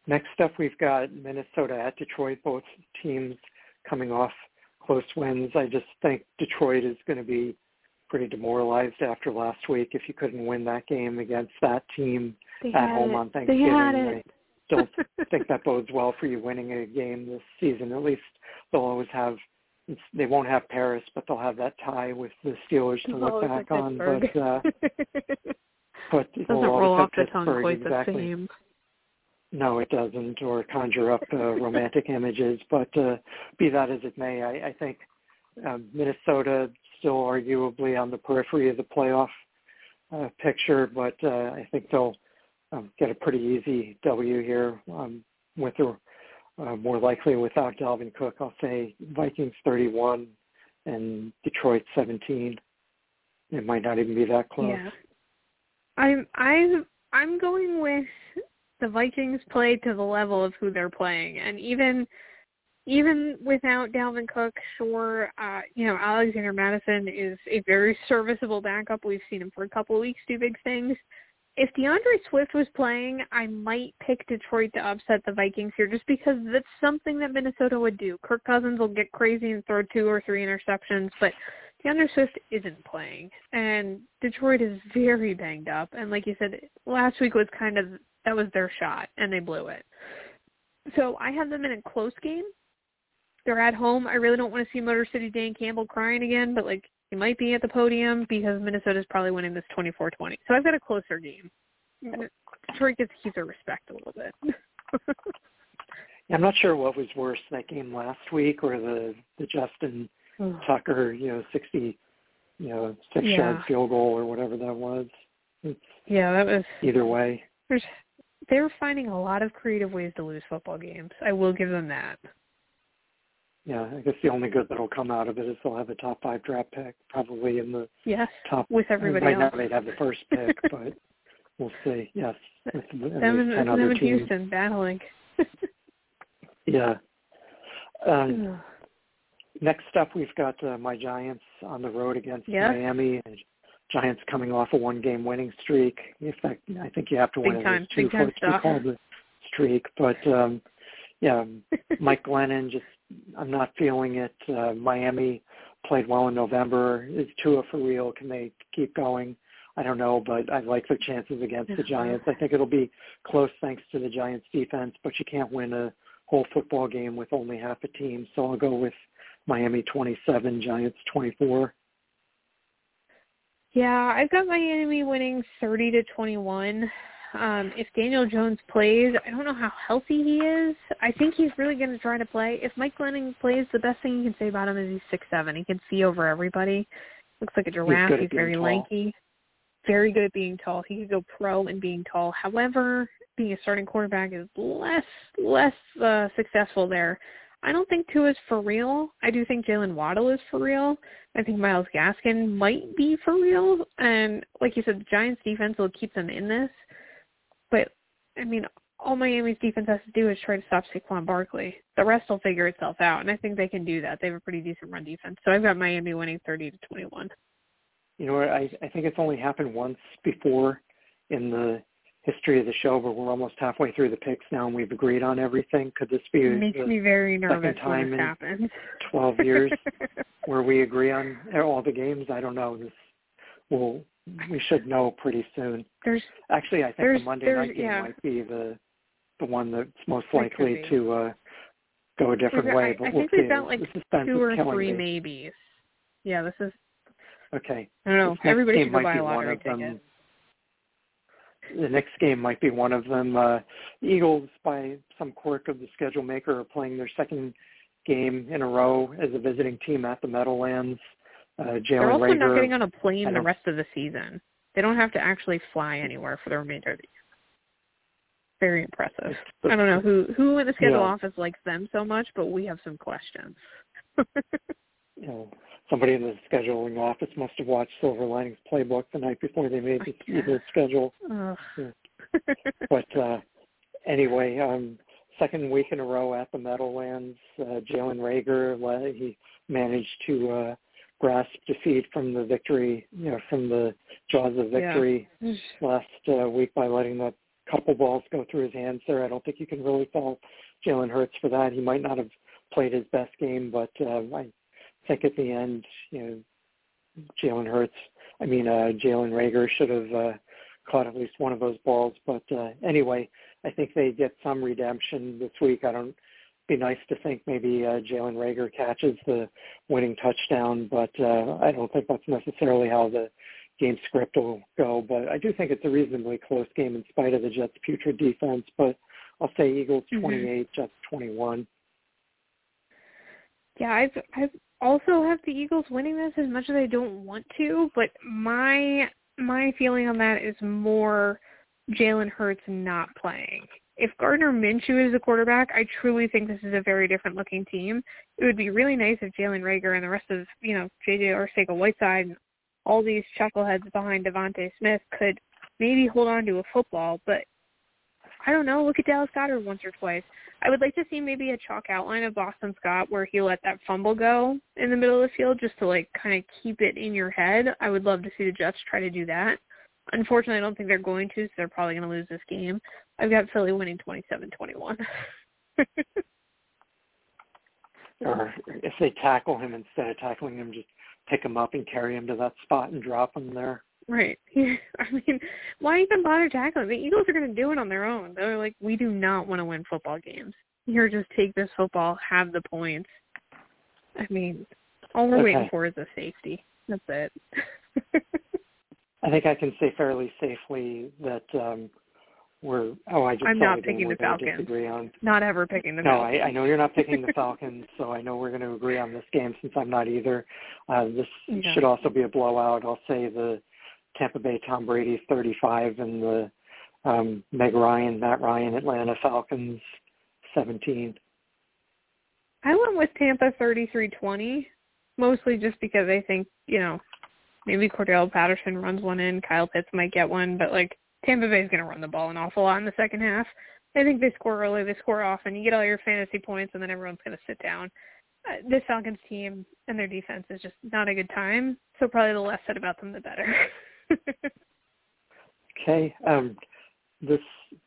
next up, we've got Minnesota at Detroit. Both teams coming off close wins. I just think Detroit is going to be pretty demoralized after last week if you couldn't win that game against that team they at home it. on Thanksgiving. They had it. I don't [LAUGHS] think that bodes well for you winning a game this season. At least they'll always have they won't have Paris, but they'll have that tie with the Steelers to look back on. Pittsburgh. But uh, [LAUGHS] but doesn't roll off the tongue quite exactly. the same. No, it doesn't, or conjure up uh, [LAUGHS] romantic images. But uh, be that as it may, I, I think um, Minnesota still arguably on the periphery of the playoff uh, picture, but uh, I think they'll um, get a pretty easy W here um, with or uh, more likely without Dalvin Cook. I'll say Vikings 31 and Detroit 17. It might not even be that close. Yeah. I'm I'm I'm going with the Vikings play to the level of who they're playing, and even even without Dalvin Cook, sure, uh, you know Alexander Mattison is a very serviceable backup. We've seen him for a couple of weeks do big things. If D'Andre Swift was playing, I might pick Detroit to upset the Vikings here, just because that's something that Minnesota would do. Kirk Cousins will get crazy and throw two or three interceptions, but D'Andre Swift isn't playing, and Detroit is very banged up. And like you said, last week was kind of that was their shot, and they blew it. So I have them in a close game. They're at home. I really don't want to see Motor City Dan Campbell crying again, but like he might be at the podium because Minnesota's probably winning this 24-20. So I've got a closer game. Detroit gets keep their respect a little bit. [LAUGHS] I'm not sure what was worse, that game last week or the the Justin Tucker, you know, 60, you know, six yeah. yard field goal or whatever that was. It's yeah, that was either way. There's they're finding a lot of creative ways to lose football games. I will give them that. Yeah, I guess the only good that'll come out of it is they'll have a top five draft pick, probably in the yes top. with everybody right else. now they'd have the first [LAUGHS] pick, but we'll see. Yes, with, with them and, them and. Houston battling. [LAUGHS] yeah. Um, next up, we've got uh, my Giants on the road against yes. Miami. And Giants coming off a one-game winning streak. In fact, I think you have to win at least two for to called a streak. But um, yeah, [LAUGHS] Mike Glennon just I'm not feeling it. Uh, Miami played well in November. Is Tua for real? Can they keep going? I don't know, but I like their chances against the Giants. I think it'll be close thanks to the Giants defense, but you can't win a whole football game with only half a team. So I'll go with Miami 27, Giants 24. Yeah, I've got Miami winning 30 to 21. Um, if Daniel Jones plays, I don't know how healthy he is. I think he's really going to try to play. If Mike Glennon plays, the best thing you can say about him is he's six seven. He can see over everybody. Looks like a giraffe. at He's, very tall. lanky. Very good at being tall. He could go pro in being tall. However, being a starting quarterback is less less uh, successful there. I don't think Tua is for real. I do think Jaylen Waddle is for real. I think Myles Gaskin might be for real. And like you said, the Giants defense will keep them in this. But I mean, all Miami's defense has to do is try to stop Saquon Barkley. The rest will figure itself out, and I think they can do that. They have a pretty decent run defense. So I've got Miami winning thirty to twenty one. You know, I I think it's only happened once before in the history of the show, but we're almost halfway through the picks now, and we've agreed on everything. Could this be It makes the me very nervous time in happens. 12 years [LAUGHS] where we agree on all the games? I don't know. This will we should know pretty soon. There's Actually, I think There's- the Monday night game yeah. might be the the one that's most likely to uh go a different way. But I we'll think see. we've got, like, two or three me. maybes. Yeah, this is Okay. I don't know. Everybody should go buy a lottery of them. The next game might be one of them. Uh, the Eagles, by some quirk of the schedule maker, are playing their second game in a row as a visiting team at the Meadowlands. Uh, They're Jalen also Reagor, not getting on a plane the rest of the season. They don't have to actually fly anywhere for the remainder of the year. Very impressive. I don't know who who in the schedule Yeah. office likes them so much, but we have some questions. [LAUGHS] know, somebody in the scheduling office must have watched Silver Linings Playbook the night before they made the, the schedule. Yeah. But uh, anyway, um, second week in a row at the Meadowlands, uh, Jalen Reagor, he managed to uh, grasp defeat from the victory, you know, from the jaws of Yeah. victory last uh, week by letting that couple balls go through his hands there. I don't think you can really fault Jalen Hurts for that. He might not have played his best game, but uh, I think at the end, you know, Jalen Hurts, I mean, uh, Jalen Reagor should have uh, caught at least one of those balls. But uh, anyway, I think they get some redemption this week. I don't. Be nice to think maybe uh, Jalen Reagor catches the winning touchdown, but uh, I don't think that's necessarily how the game script will go. But I do think it's a reasonably close game in spite of the Jets' putrid defense. But I'll say Eagles Mhm. 28, Jets 21. Yeah, I've I've also have the Eagles winning this as much as I don't want to, but my my feeling on that is more Jalen Hurts not playing. If Gardner Minshew is the quarterback, I truly think this is a very different looking team. It would be really nice if Jalen Reagor and the rest of, you know, JJ Arcega Whiteside and all these chuckleheads behind DeVonta Smith could maybe hold on to a football, but I don't know. Look at Dallas Goedert once or twice. I would like to see maybe a chalk outline of Boston Scott where he let that fumble go in the middle of the field just to like kind of keep it in your head. I would love to see the Jets try to do that. Unfortunately, I don't think they're going to, so they're probably going to lose this game. I've got Philly winning 27-21. Or [LAUGHS] uh, if they tackle him instead of tackling him, just pick him up and carry him to that spot and drop him there. Right. [LAUGHS] I mean, why even bother tackling? The Eagles are going to do it on their own. They're like, we do not want to win football games. Here, just take this football, have the points. I mean, all we're waiting for is a safety. That's it. [LAUGHS] I think I can say fairly safely that um, we're. Oh, I just I'm not picking the Falcons. Disagree on. not ever picking the No, Falcons. I, I know you're not picking the [LAUGHS] Falcons, so I know we're going to agree on this game since I'm not either. Uh, this Yeah. should also be a blowout. I'll say the Tampa Bay Tom Brady 35 and the um, Meg Ryan, Matt Ryan Atlanta Falcons 17. I went with Tampa thirty-three twenty, mostly just because I think, you know, maybe Cordarrelle Patterson runs one in, Kyle Pitts might get one, but like Tampa Bay's going to run the ball an awful lot in the second half. I think they score early, they score often. You get all your fantasy points, and then everyone's going to sit down. uh, this Falcons team and their defense is just not a good time. So probably the less said about them, the better. [LAUGHS] okay. Um, this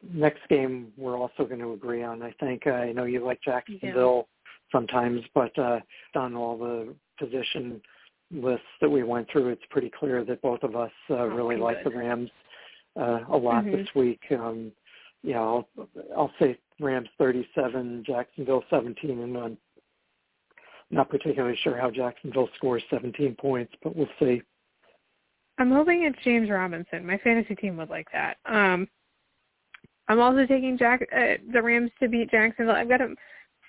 next game we're also going to agree on. I think I know you like Jacksonville yeah. sometimes, but uh, on all the position lists that we went through, it's pretty clear that both of us uh, oh, really like the Rams uh, a lot mm-hmm. this week. Um, yeah, I'll, I'll say Rams 37, Jacksonville 17, and I'm not particularly sure how Jacksonville scores 17 points, but we'll see. I'm hoping it's James Robinson. My fantasy team would like that. Um, I'm also taking Jack uh, the Rams to beat Jacksonville. I've got them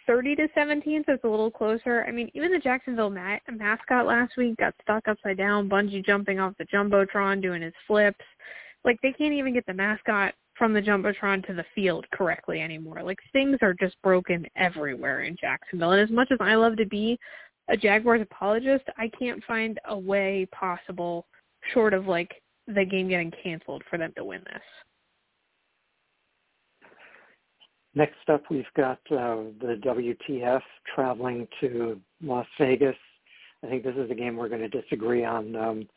30 to 17, so it's a little closer. I mean, even the Jacksonville ma- mascot last week got stuck upside down, bungee jumping off the jumbotron, doing his flips. Like they can't even get the mascot from the jumbotron to the field correctly anymore. Like things are just broken everywhere in Jacksonville. And as much as I love to be a Jaguars apologist, I can't find a way possible short of like the game getting canceled for them to win this. Next up, we've got uh, the WTF traveling to Las Vegas. I think this is a game we're going to disagree on. Um,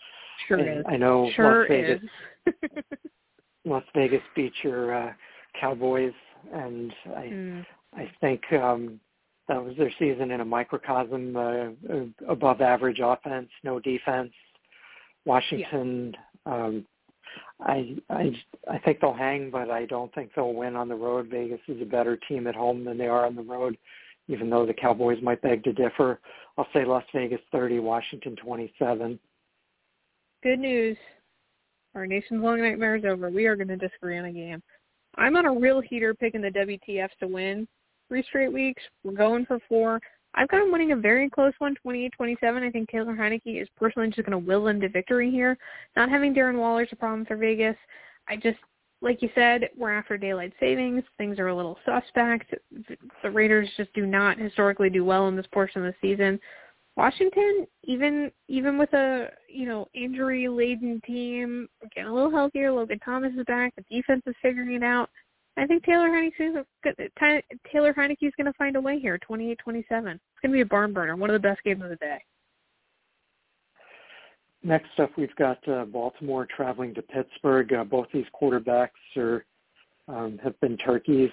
sure is. I know sure Las Vegas. [LAUGHS] Las Vegas beat your uh, Cowboys, and I mm. I think um, that was their season in a microcosm. Uh, above average offense, no defense. Washington. Yeah. Um, I I I think they'll hang, but I don't think they'll win on the road. Vegas is a better team at home than they are on the road, even though the Cowboys might beg to differ. I'll say Las Vegas 30, Washington 27. Good news. Our nation's long nightmare is over. We are going to disagree on a game. I'm on a real heater picking the WTF to win three straight weeks. We're going for four. I've got them winning a very close one, 28-27. I think Taylor Heinicke is personally just going to will them to victory here. Not having Darren Waller is a problem for Vegas. I just, like you said, we're after daylight savings. Things are a little suspect. The Raiders just do not historically do well in this portion of the season. Washington, even even with a you know injury laden team, getting a little healthier. Logan Thomas is back. The defense is figuring it out. I think Taylor Heinicke Taylor Heinicke is going to find a way here. Twenty eight twenty seven. It's going to be a barn burner. One of the best games of the day. Next up, we've got uh, Baltimore traveling to Pittsburgh. Uh, both these quarterbacks are um, have been turkeys,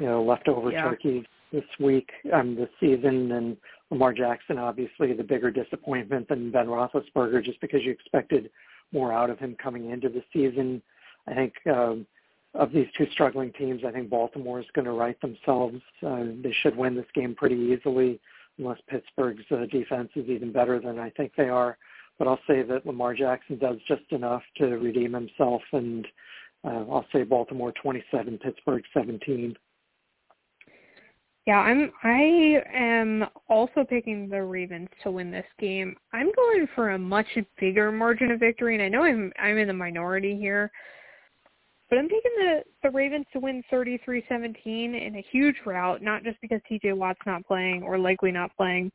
you know, leftover yeah. turkeys this week, um, this season, and Lamar Jackson, obviously the bigger disappointment than Ben Roethlisberger, just because you expected more out of him coming into the season. I think um, of these two struggling teams, I think Baltimore is going to right themselves. Uh, they should win this game pretty easily, unless Pittsburgh's uh, defense is even better than I think they are. But I'll say that Lamar Jackson does just enough to redeem himself, and uh, I'll say Baltimore 27, Pittsburgh 17. Yeah, I'm I am also picking the Ravens to win this game. I'm going for a much bigger margin of victory and I know I'm I'm in the minority here. But I'm taking the the Ravens to win 33-17 in a huge route, not just because TJ Watt's not playing or likely not playing.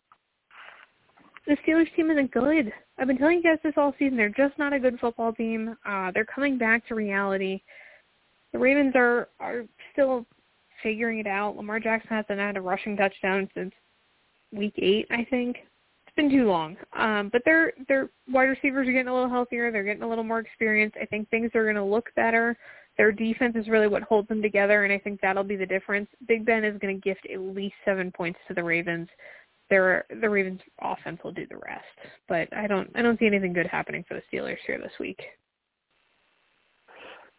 The Steelers team isn't good. I've been telling you guys this all season. They're just not a good football team. Uh they're coming back to reality. The Ravens are are still figuring it out. Lamar Jackson hasn't had a rushing touchdown since week eight, I think. It's been too long. Um, but their their wide receivers are getting a little healthier. They're getting a little more experience. I think things are going to look better. Their defense is really what holds them together, and I think that'll be the difference. Big Ben is going to gift at least seven points to the Ravens. Their the Ravens offense will do the rest, but I don't I don't see anything good happening for the Steelers here this week.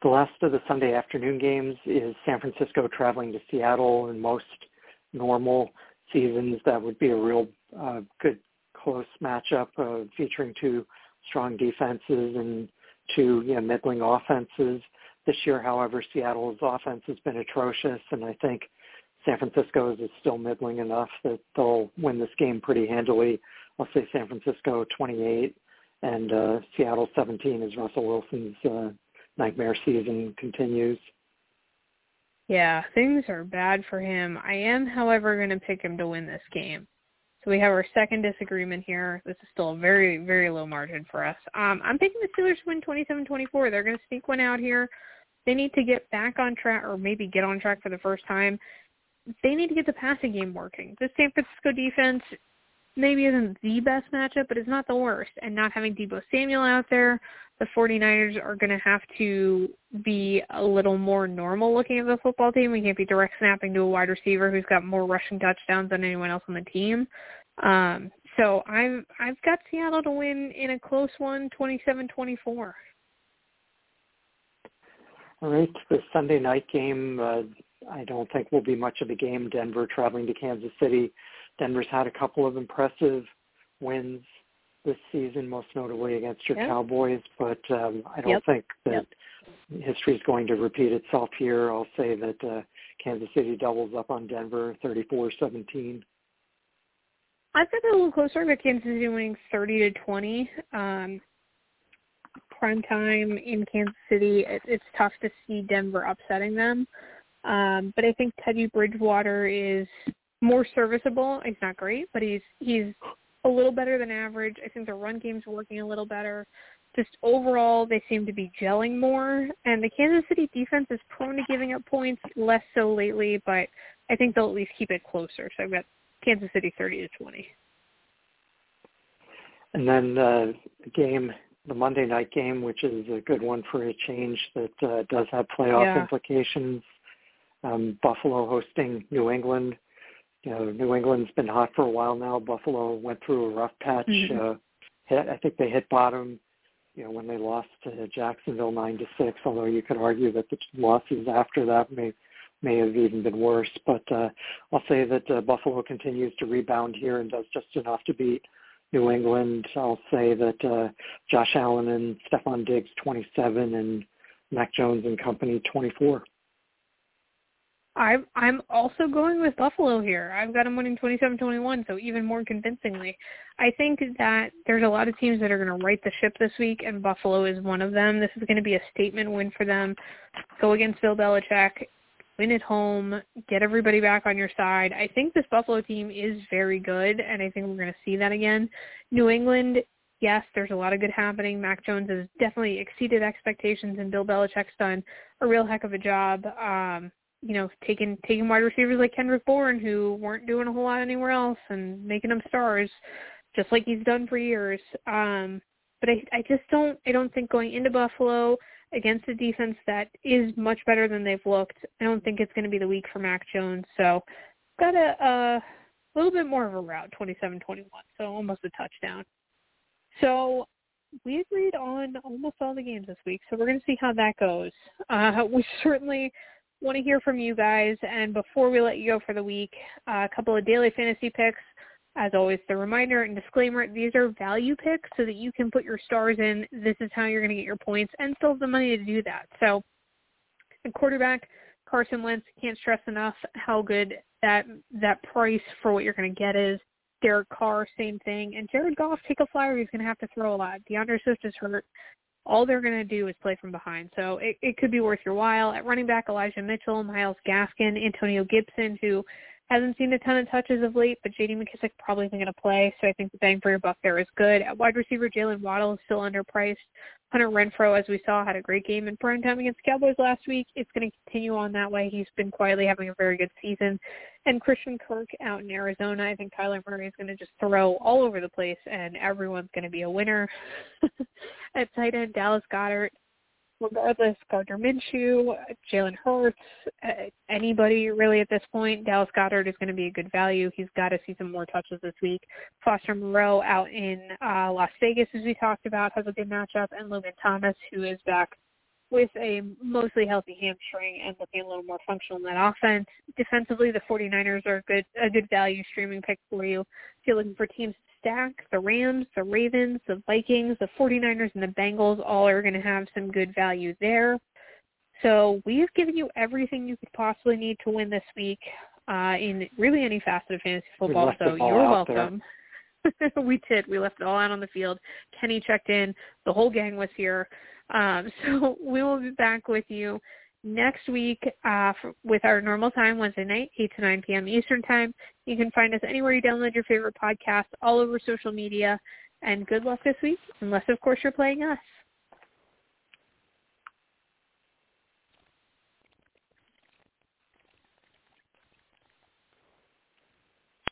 The last of the Sunday afternoon games is San Francisco traveling to Seattle. In most normal seasons, that would be a real uh, good close matchup uh, featuring two strong defenses and two you know, middling offenses. This year, however, Seattle's offense has been atrocious, and I think San Francisco's is still middling enough that they'll win this game pretty handily. I'll say San Francisco 28 and uh, Seattle 17 as Russell Wilson's uh, nightmare season continues. Yeah, things are bad for him. I am, however, going to pick him to win this game. So we have our second disagreement here. This is still a very, very low margin for us. Um, I'm picking the Steelers to win 27-24. They're going to sneak one out here. They need to get back on track or maybe get on track for the first time. they need to get the passing game working. The San Francisco defense maybe isn't the best matchup, but it's not the worst. And not having Deebo Samuel out there, the 49ers are going to have to be a little more normal looking at the football team. We can't be direct snapping to a wide receiver who's got more rushing touchdowns than anyone else on the team. Um, so I've I've got Seattle to win in a close one, 27-24. All right, the Sunday night game, uh, I don't think will be much of a game. Denver traveling to Kansas City. Denver's had a couple of impressive wins this season, most notably against your yep. Cowboys, but um, I don't yep. think that yep. history is going to repeat itself here. I'll say that uh, Kansas City doubles up on Denver, 34-17. I've got a little closer. I've Kansas City winning 30 to 20. Um, prime time in Kansas City, it, it's tough to see Denver upsetting them. Um, but I think Teddy Bridgewater is more serviceable. He's not great, but he's he's a little better than average. I think the run game's working a little better. Just overall, they seem to be gelling more. And the Kansas City defense is prone to giving up points, less so lately, but I think they'll at least keep it closer. So I've got Kansas City 30 to 20. And then uh, the game, the Monday night game, which is a good one for a change that uh, does have playoff yeah. implications. Um, Buffalo hosting New England you know, New England's been hot for a while now. Buffalo went through a rough patch. Mm-hmm. Uh, hit, I think they hit bottom, you know, when they lost to Jacksonville nine to six. Although you could argue that the losses after that may may have even been worse. But uh, I'll say that uh, Buffalo continues to rebound here and does just enough to beat New England. I'll say that uh, Josh Allen and Stefon Diggs 27 and Mac Jones and company 24. I'm I'm also going with Buffalo here. I've got them winning 27-21, so even more convincingly. I think that there's a lot of teams that are going to right the ship this week, and Buffalo is one of them. This is going to be a statement win for them. Go against Bill Belichick, win at home, get everybody back on your side. I think this Buffalo team is very good, and I think we're going to see that again. New England, yes, there's a lot of good happening. Mac Jones has definitely exceeded expectations, and Bill Belichick's done a real heck of a job. Um, you know, taking taking wide receivers like Kendrick Bourne who weren't doing a whole lot anywhere else and making them stars, just like he's done for years. Um, but I I just don't I don't think going into Buffalo against a defense that is much better than they've looked, I don't think it's going to be the week for Mac Jones. So got a, a little bit more of a route, 27-21, so almost a touchdown. So we agreed on almost all the games this week, so we're going to see how that goes. Uh, we certainly want to hear from you guys. And before we let you go for the week, uh, a couple of daily fantasy picks. As always, the reminder and disclaimer, these are value picks so that you can put your stars in. This is how you're going to get your points and still have the money to do that. So at quarterback, Carson Wentz, can't stress enough how good that that price for what you're going to get is. Derek Carr, same thing. And Jared Goff, take a flyer. He's going to have to throw a lot. D'Andre Swift is hurt all they're going to do is play from behind. So it, it could be worth your while. At running back, Elijah Mitchell, Myles Gaskin, Antonio Gibson, who hasn't seen a ton of touches of late, but J.D. McKissic probably isn't going to play, so I think the bang for your buck there is good. At wide receiver, Jaylen Waddle is still underpriced. Hunter Renfrow, as we saw, had a great game in prime time against Cowboys last week. It's going to continue on that way. He's been quietly having a very good season. And Christian Kirk out in Arizona, I think Kyler Murray is going to just throw all over the place, and everyone's going to be a winner. [LAUGHS] At tight end, Dallas Goedert regardless, Gardner Minshew, Jalen Hurts, anybody really at this point, Dallas Goedert is going to be a good value. He's got to see some more touches this week. Foster Moreau out in uh, Las Vegas, as we talked about, has a good matchup, and Logan Thomas, who is back with a mostly healthy hamstring and looking a little more functional in that offense. Defensively, the 49ers are a good a good value streaming pick for you. If you're looking for teams to stack. The Rams, the Ravens, the Vikings, the 49ers, and the Bengals all are going to have some good value there. So we've given you everything you could possibly need to win this week uh, in really any facet of fantasy football. So you're welcome. [LAUGHS] we did. We left it all out on the field. Kenny checked in. The whole gang was here. Um, [LAUGHS] so we will be back with you next week uh, for, with our normal time, Wednesday night, 8 to 9 p.m. Eastern Time. You can find us anywhere you download your favorite podcast, all over social media. And good luck this week, unless, of course, you're playing us.